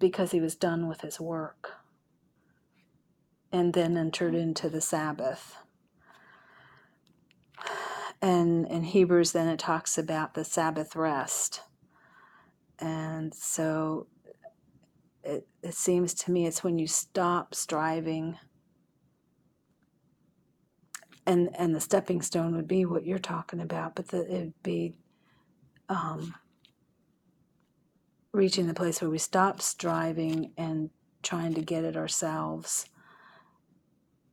because he was done with his work and then entered into the Sabbath. And in Hebrews, then it talks about the Sabbath rest. And so it, it seems to me it's when you stop striving and and the stepping stone would be what you're talking about but it'd be um, reaching the place where we stop striving and trying to get it ourselves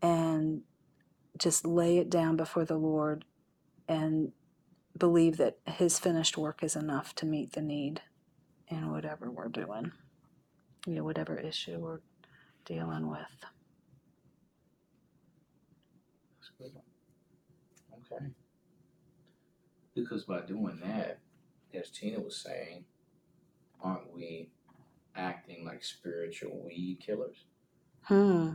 and just lay it down before the lord and believe that his finished work is enough to meet the need in whatever we're doing you know, whatever issue we're dealing with. That's good one. Okay. Because by doing that, as Tina was saying, aren't we acting like spiritual weed killers? Hmm.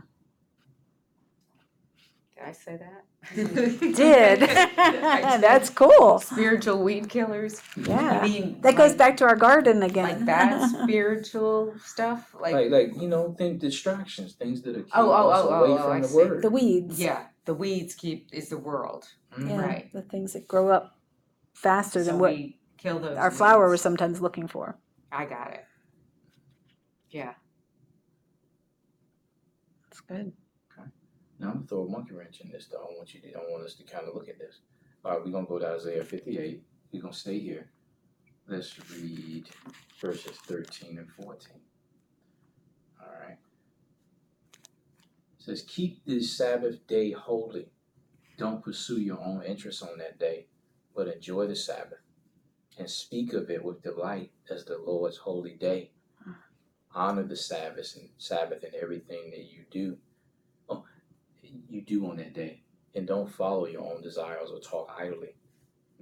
did i say that Did. That's cool. spiritual weed killers Yeah. You mean That goes like- back to our garden again. like bad spiritual stuff like, Like, like you know, think distractions, things that are keep Oh, oh, us oh, away oh, oh, from I the see. word. the weeds. yeah the weeds keep is the world Mhm. Yeah, Right. The things that grow up faster so than what we kill those our flower weeds. was sometimes looking for. i got it yeah That's good. Now I'm gonna throw a monkey wrench in this though. I want you to, I want us to kind of look at this. All right, we're gonna go to Isaiah 58. We're gonna stay here. Let's read verses 13 and 14. All right. It says, Keep this Sabbath day holy. Don't pursue your own interests on that day, but enjoy the Sabbath and speak of it with delight as the Lord's holy day. Honor the Sabbath and Sabbath in everything that you do oh, you do on that day, and don't follow your own desires or talk idly.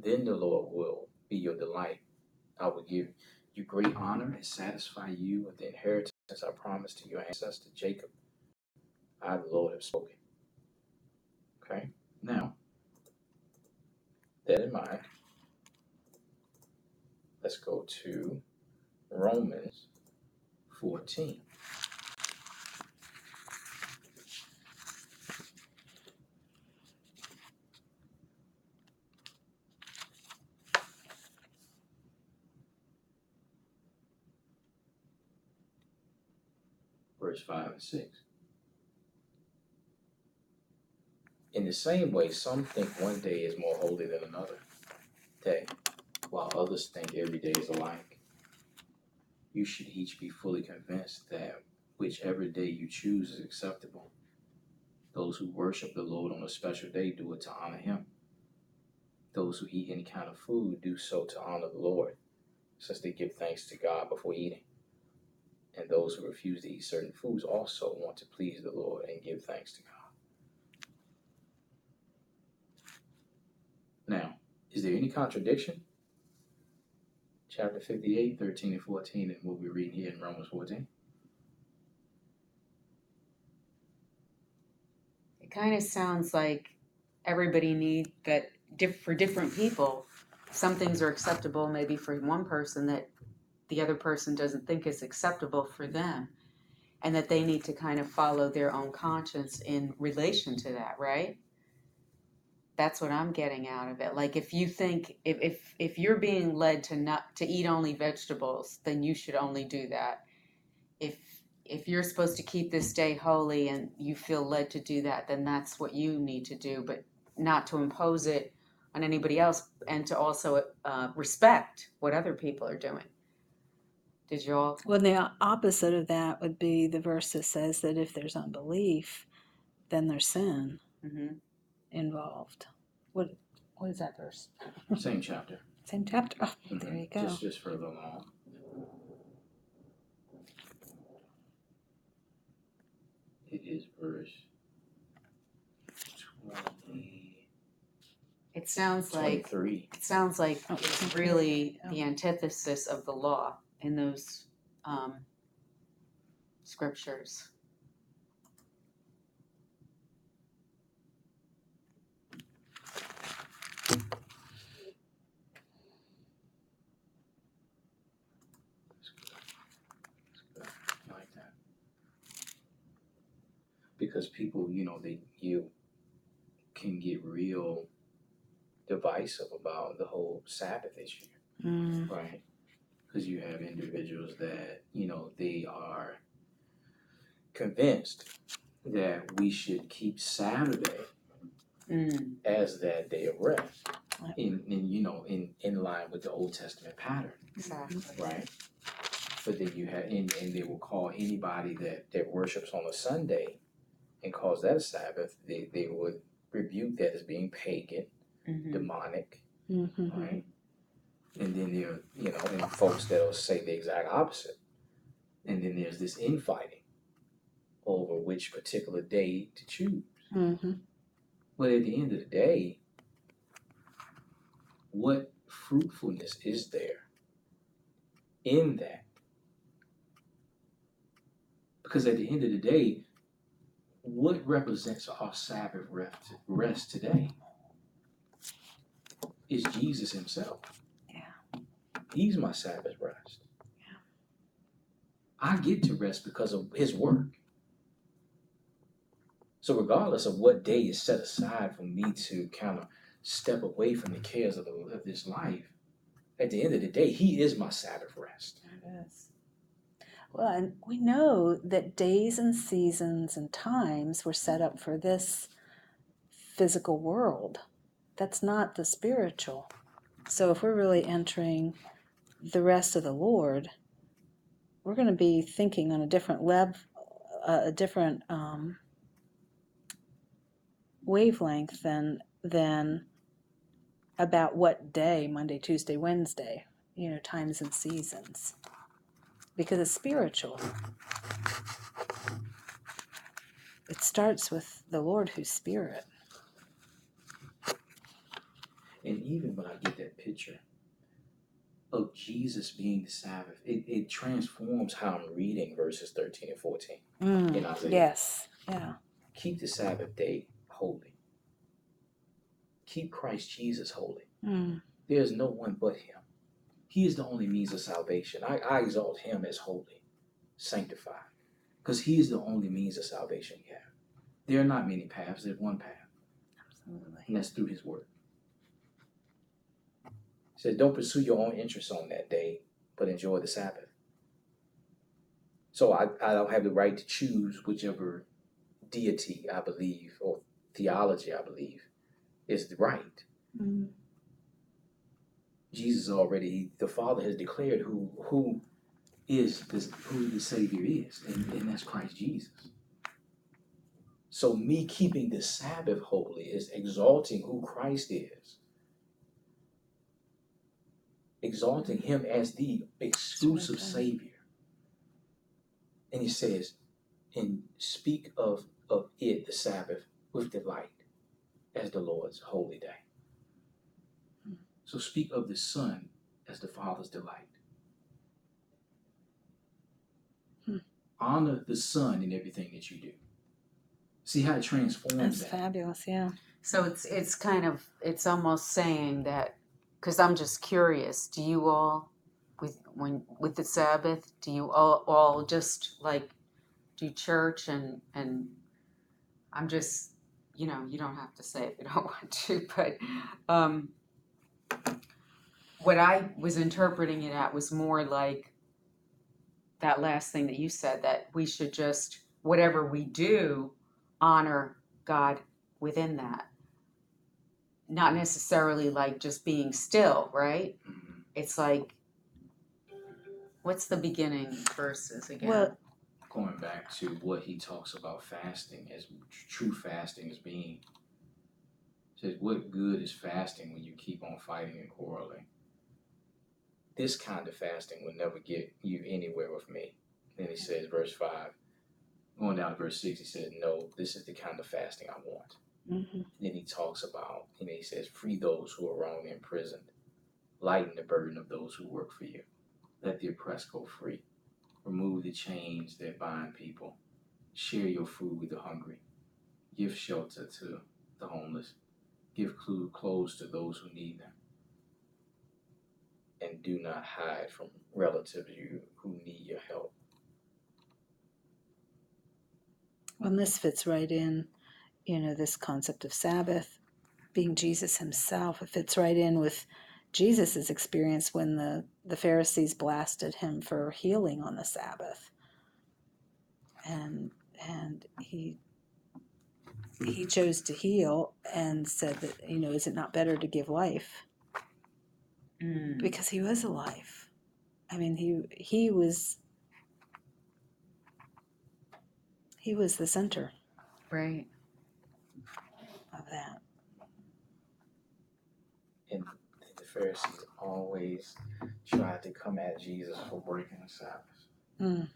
Then the Lord will be your delight. I will give you great honor and satisfy you with the inheritance I promised to your ancestor Jacob. I, the Lord, have spoken. Okay? Now, that in mind, let's go to Romans 14. verse 5 and 6. In the same way, some think one day is more holy than another day, while others think every day is alike. You should each be fully convinced that whichever day you choose is acceptable. Those who worship the Lord on a special day do it to honor Him. Those who eat any kind of food do so to honor the Lord, since they give thanks to God before eating and those who refuse to eat certain foods also want to please the Lord and give thanks to God. Now, is there any contradiction? Chapter 58, 13 and 14, and what we're reading here in Romans 14. It kind of sounds like everybody need that diff- for different people. Some things are acceptable maybe for one person that the other person doesn't think is acceptable for them, and that they need to kind of follow their own conscience in relation to that, right? That's what I'm getting out of it. Like if you think if if if you're being led to not to eat only vegetables, then you should only do that. If if you're supposed to keep this day holy and you feel led to do that, then that's what you need to do, but not to impose it on anybody else and to also uh, respect what other people are doing. Did you all? Well, the opposite of that would be the verse that says that if there's unbelief, then there's sin hmm involved. What what is that verse? Same chapter. Same chapter. Oh, there Mhm. you go. Just, just further along. It is verse 20, It sounds like 23. it sounds like Oh, it's really Yeah. the antithesis of the law in those um, scriptures. That's good. That's good. I like that. Because people, you know, they you can get real divisive about the whole Sabbath issue, Mm, right? Because you have individuals that, you know, they are convinced that we should keep Saturday Mm, as that day of rest. Right. In, in you know, in, in line with the Old Testament pattern. exactly. right? But then you have, and, and they will call anybody that, that worships on a Sunday and calls that a Sabbath, they, they would rebuke that as being pagan, hmm demonic, mhm. right? And then there, you know, and folks that'll say the exact opposite. And then there's this infighting over which particular day to choose. Mhm. But at the end of the day, what fruitfulness is there in that? Because at the end of the day, what represents our Sabbath rest, today is Jesus Himself. Yeah. He's my Sabbath rest. Yeah. I get to rest because of His work. So, regardless of what day is set aside for me to kind of step away from the cares of, the, of this life, at the end of the day, He is my Sabbath rest. Well, and we know that days and seasons and times were set up for this physical world. That's not the spiritual. So if we're really entering the rest of the Lord, we're going to be thinking on a different level, uh, a different um, wavelength than than about what day Monday, Tuesday, Wednesday. You know, times and seasons because it's spiritual. It starts with the Lord who's spirit. And even when I get that picture of Jesus being the Sabbath, it, it transforms how I'm reading verses 13 and 14 Mm, in Isaiah. yes, yeah. Keep the Sabbath day holy. Keep Christ Jesus holy. Mm, There is no one but Him. He is the only means of salvation. I, I exalt Him as holy, sanctified, because He is the only means of salvation you have. There are not many paths, there's one path, absolutely. and that's through His Word. He said, Don't pursue your own interests on that day, but enjoy the Sabbath. So I, I don't have the right to choose whichever deity I believe or theology I believe is the right. Mm, Jesus already, the Father has declared who who is this, who the Savior is, and, and that's Christ Jesus. So me keeping the Sabbath holy is exalting who Christ is, exalting Him as the exclusive. Savior. And He says, and speak of of it, the Sabbath, with delight, as the Lord's holy day. So speak of the Son as the Father's delight. Hmm. Honor the Son in everything that you do. See how it transforms That's that. fabulous. Yeah. So it's it's kind of it's almost saying that because I'm just curious. Do you all with when with the Sabbath? Do you all all just like do church and and I'm just you know you don't have to say if you don't want to, but um, what I was interpreting it at was more like that last thing that you said that we should just whatever we do honor God within that not necessarily like just being still, right? Mhm. It's like, what's the beginning verses again? Well, Going back to what he talks about fasting as true fasting as being. Says, what good is fasting when you keep on fighting and quarreling? This kind of fasting will never get you anywhere with me. Then he says, verse 5, going down to verse 6, he said, No, this is the kind of fasting I want. mhm. Then he talks about, you know, he says, free those who are wrongly imprisoned, lighten the burden of those who work for you, let the oppressed go free, remove the chains that bind people, share your food with the hungry, give shelter to the homeless, give clothes to those who need them, and do not hide from relatives you who need your help. Well, this fits right in, you know, this concept of Sabbath being Jesus himself. It fits right in with Jesus's experience when the, the Pharisees blasted him for healing on the Sabbath. And and he he chose to heal and said that, you know, is it not better to give life? Mm, Because he was alive. I mean he he was he was the center right. of that. And the Pharisees always tried to come at Jesus for breaking the Sabbath. Mm.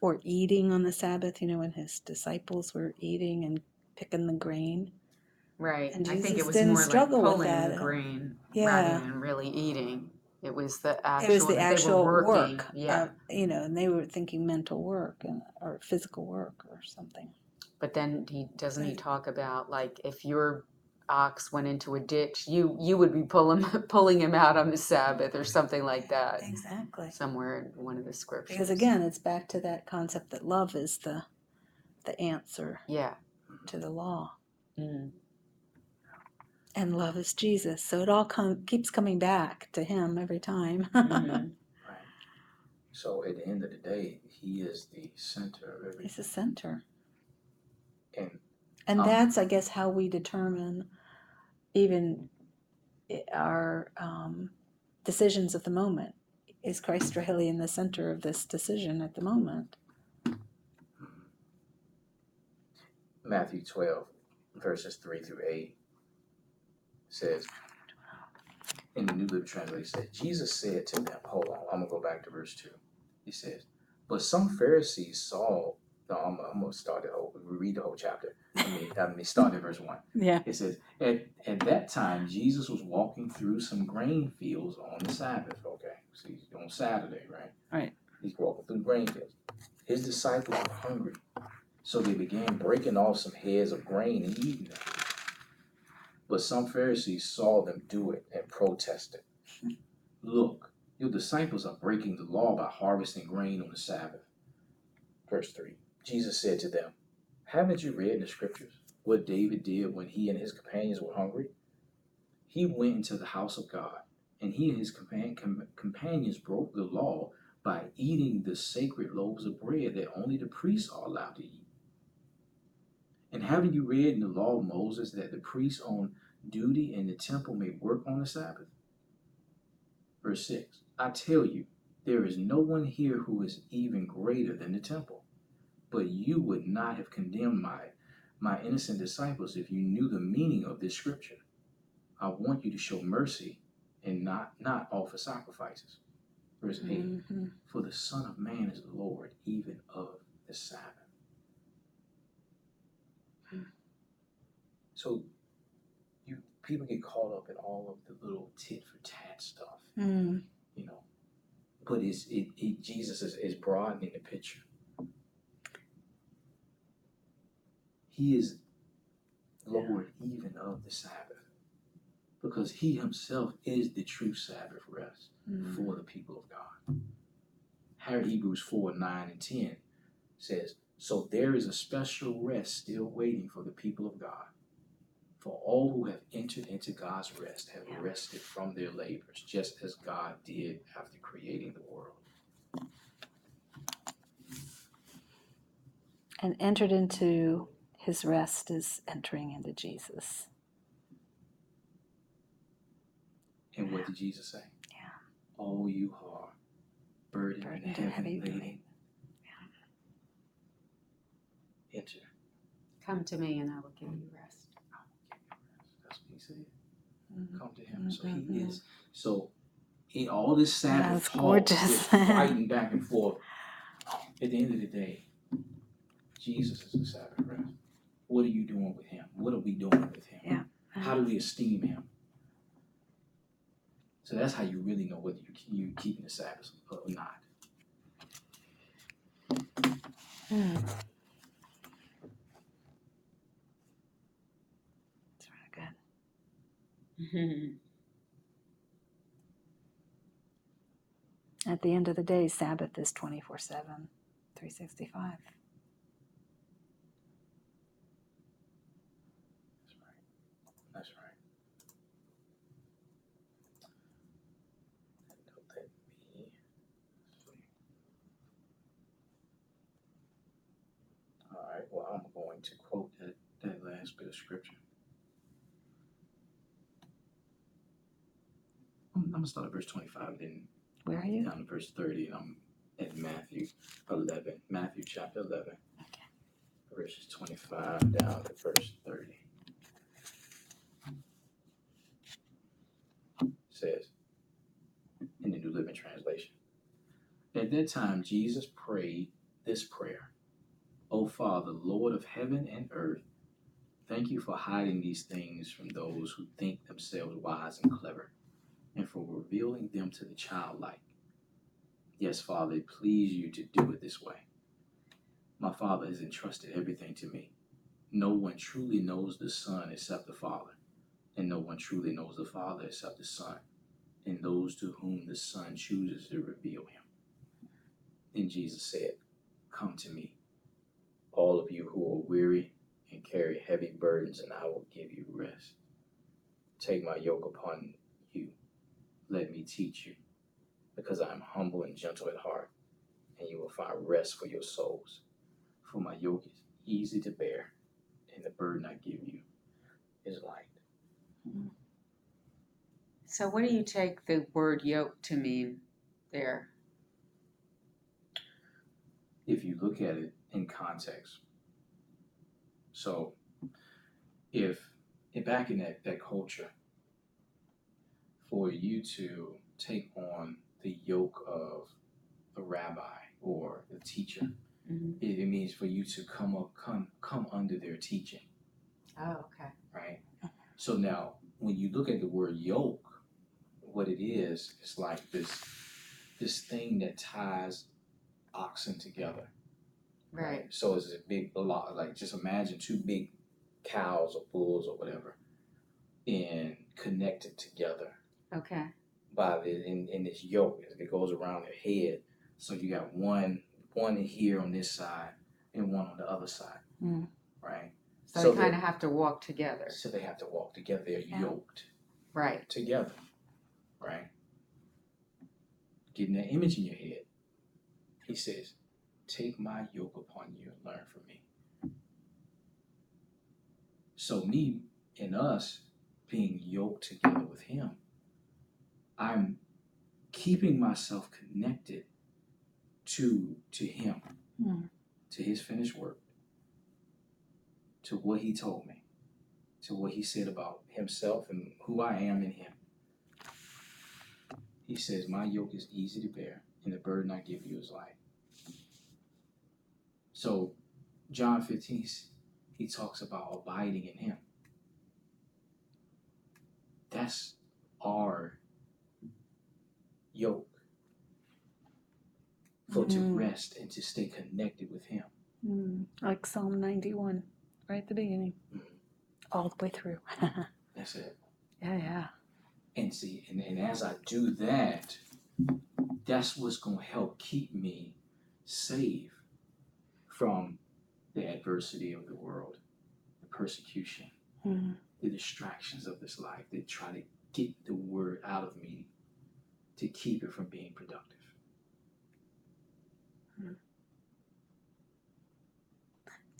Or eating on the Sabbath, you know, when his disciples were eating and picking the grain. Right. And I think Jesus it was didn't more like struggle with pulling that. the grain Yeah. rather than really eating. It was the actual. it was the that actual were working. work. Yeah. uh, you know, and they were thinking mental work and, or physical work or something. but then he doesn't he Right. talk about like if your ox went into a ditch, you you would be pulling pulling him out on the Sabbath or something like that. Exactly. Somewhere in one of the scriptures. Because again, it's back to that concept that love is the the answer Yeah. to the law. Mm. And love is Jesus. So it all com- keeps coming back to him every time. Mhm. Right. So at the end of the day, he is the center of everything. He's the center. And And Um, that's, I guess, how we determine even our um, decisions at the moment. Is Christ really in the center of this decision at the moment? Matthew 12, verses 3 through 8 says, in the New Living Translation, says, Jesus said to them, hold on, I'm going to go back to verse 2. He says, But some Pharisees saw, no, I'm, I'm going to start the whole, read the whole chapter. I mean, I mean, start at verse 1. Yeah. It says, at, at that time, Jesus was walking through some grain fields on the Sabbath. Okay, see, on Saturday, right? Right. He's walking through grain fields. His disciples were hungry, so they began breaking off some heads of grain and eating them. But some Pharisees saw them do it and protested. Look, your disciples are breaking the law by harvesting grain on the Sabbath. Verse 3 Jesus said to them, Haven't you read in the scriptures what David did when he and his companions were hungry? He went into the house of God, and he and his compan- com- companions broke the law by eating the sacred loaves of bread that only the priests are allowed to eat. And haven't you read in the law of Moses that the priests on duty in the temple may work on the Sabbath? Verse 6 I tell you, there is no one here who is even greater than the temple. But you would not have condemned my, my innocent disciples if you knew the meaning of this scripture. I want you to show mercy and not, not offer sacrifices. Verse 8 Mhm. For the Son of Man is Lord even of the Sabbath. Hmm. So you people get caught up in all of the little tit for tat stuff, Mm. you know. But it's it, it Jesus is, is broadening the picture. He is Lord even of the Sabbath. Because he himself is the true Sabbath rest Mm. for the people of God. Here Hebrews 4 9 and 10 says, So there is a special rest still waiting for the people of God. For all who have entered into God's rest have Yeah. rested from their labors, just as God did after creating the world. And entered into his rest is entering into Jesus. And what did Jesus say? Yeah. All you are burdened, Burdened and and heavy heavy laden, enter. Come to me and I will give you rest. Mm-hmm. Come to him. So he Mhm. is. So in all this Sabbath That's talk, gorgeous. this fighting back and forth. At the end of the day, Jesus is the Sabbath rest. What are you doing with him? What are we doing with him? Yeah. How do we esteem him? So that's how you really know whether you you keeping the Sabbath or not. Mm. It's really good. Mhm. At the end of the day, Sabbath is 24 7, 365. That's right. That's right. All right. Well, I'm going to quote that, that last bit of scripture. I'm, gonna start at verse 25, then Where are you? down to verse 30, and I'm at Matthew 11. Matthew chapter 11, Okay. verses 25 down to verse 30. Says in the New Living Translation. At that time, Jesus prayed this prayer O Father, Lord of heaven and earth, thank you for hiding these things from those who think themselves wise and clever, and for revealing them to the childlike. Yes, Father, it please you to do it this way. My Father has entrusted everything to me. No one truly knows the Son except the Father, and no one truly knows the Father except the Son, and those to whom the Son chooses to reveal him. Then Jesus said, Come to me, all of you who are weary and carry heavy burdens, and I will give you rest. Take my yoke upon you. Let me teach you, because I am humble and gentle at heart, and you will find rest for your souls. For my yoke is easy to bear, and the burden I give you is light. So, what do you take the word yoke to mean there? if you look at it in context. So, if, if back in that, that culture, for you to take on the yoke of a rabbi or a teacher, Mhm. it, it means for you to come up, come, come under their teaching, Oh, okay. right? So now, when you look at the word yoke, what it is, it's like this, this thing that ties oxen together. Right. So it's a big lot. Like just imagine two big cows or bulls or whatever, and connected together Okay. by the in, in this yoke that goes around their head. So you got one one here on this side and one on the other side, Mm. right? So, they- kind of have to walk together. So they have to walk together. They're Yeah. yoked Right. together, right? Getting that image in your head. He says, Take my yoke upon you and learn from me. So, me and us being yoked together with Him, I'm keeping myself connected to to Him, Hmm. to His finished work, to what He told me, to what He said about Himself and who I am in Him. He says, My yoke is easy to bear, and the burden I give you is light. So, John 15, he talks about abiding in Him. That's our yoke for to Mm. rest and to stay connected with Him. Mm, like Psalm 91, right at the beginning, Mhm. all the way through. yeah, That's it. yeah. Yeah. And see, and, and as I do that, that's what's gonna help keep me safe from the adversity of the world, the persecution, Mm, the distractions of this life that try to get the word out of me to keep it from being productive.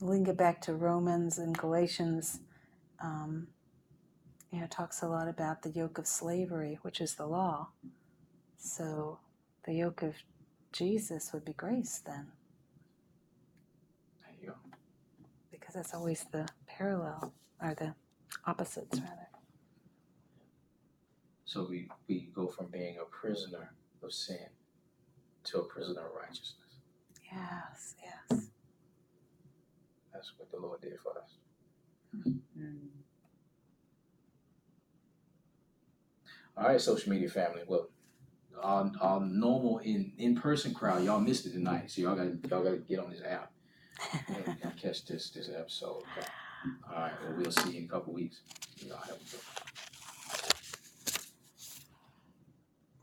link it back to Romans and Galatians. Um, you know, talks a lot about the yoke of slavery, which is the law. So the yoke of Jesus would be grace then, There you go. because that's always the parallel, or the opposites, rather. So we, we go from being a prisoner of sin to a prisoner of righteousness. Yes, yes. That's what the Lord did for us. Mm. All right, social media family. Well, our, our normal in in person crowd, y'all missed it tonight, so y'all got to y'all got to get on this app and, and catch this this episode. Okay? All right, well we'll see you in a couple weeks. Y'all have a good. one.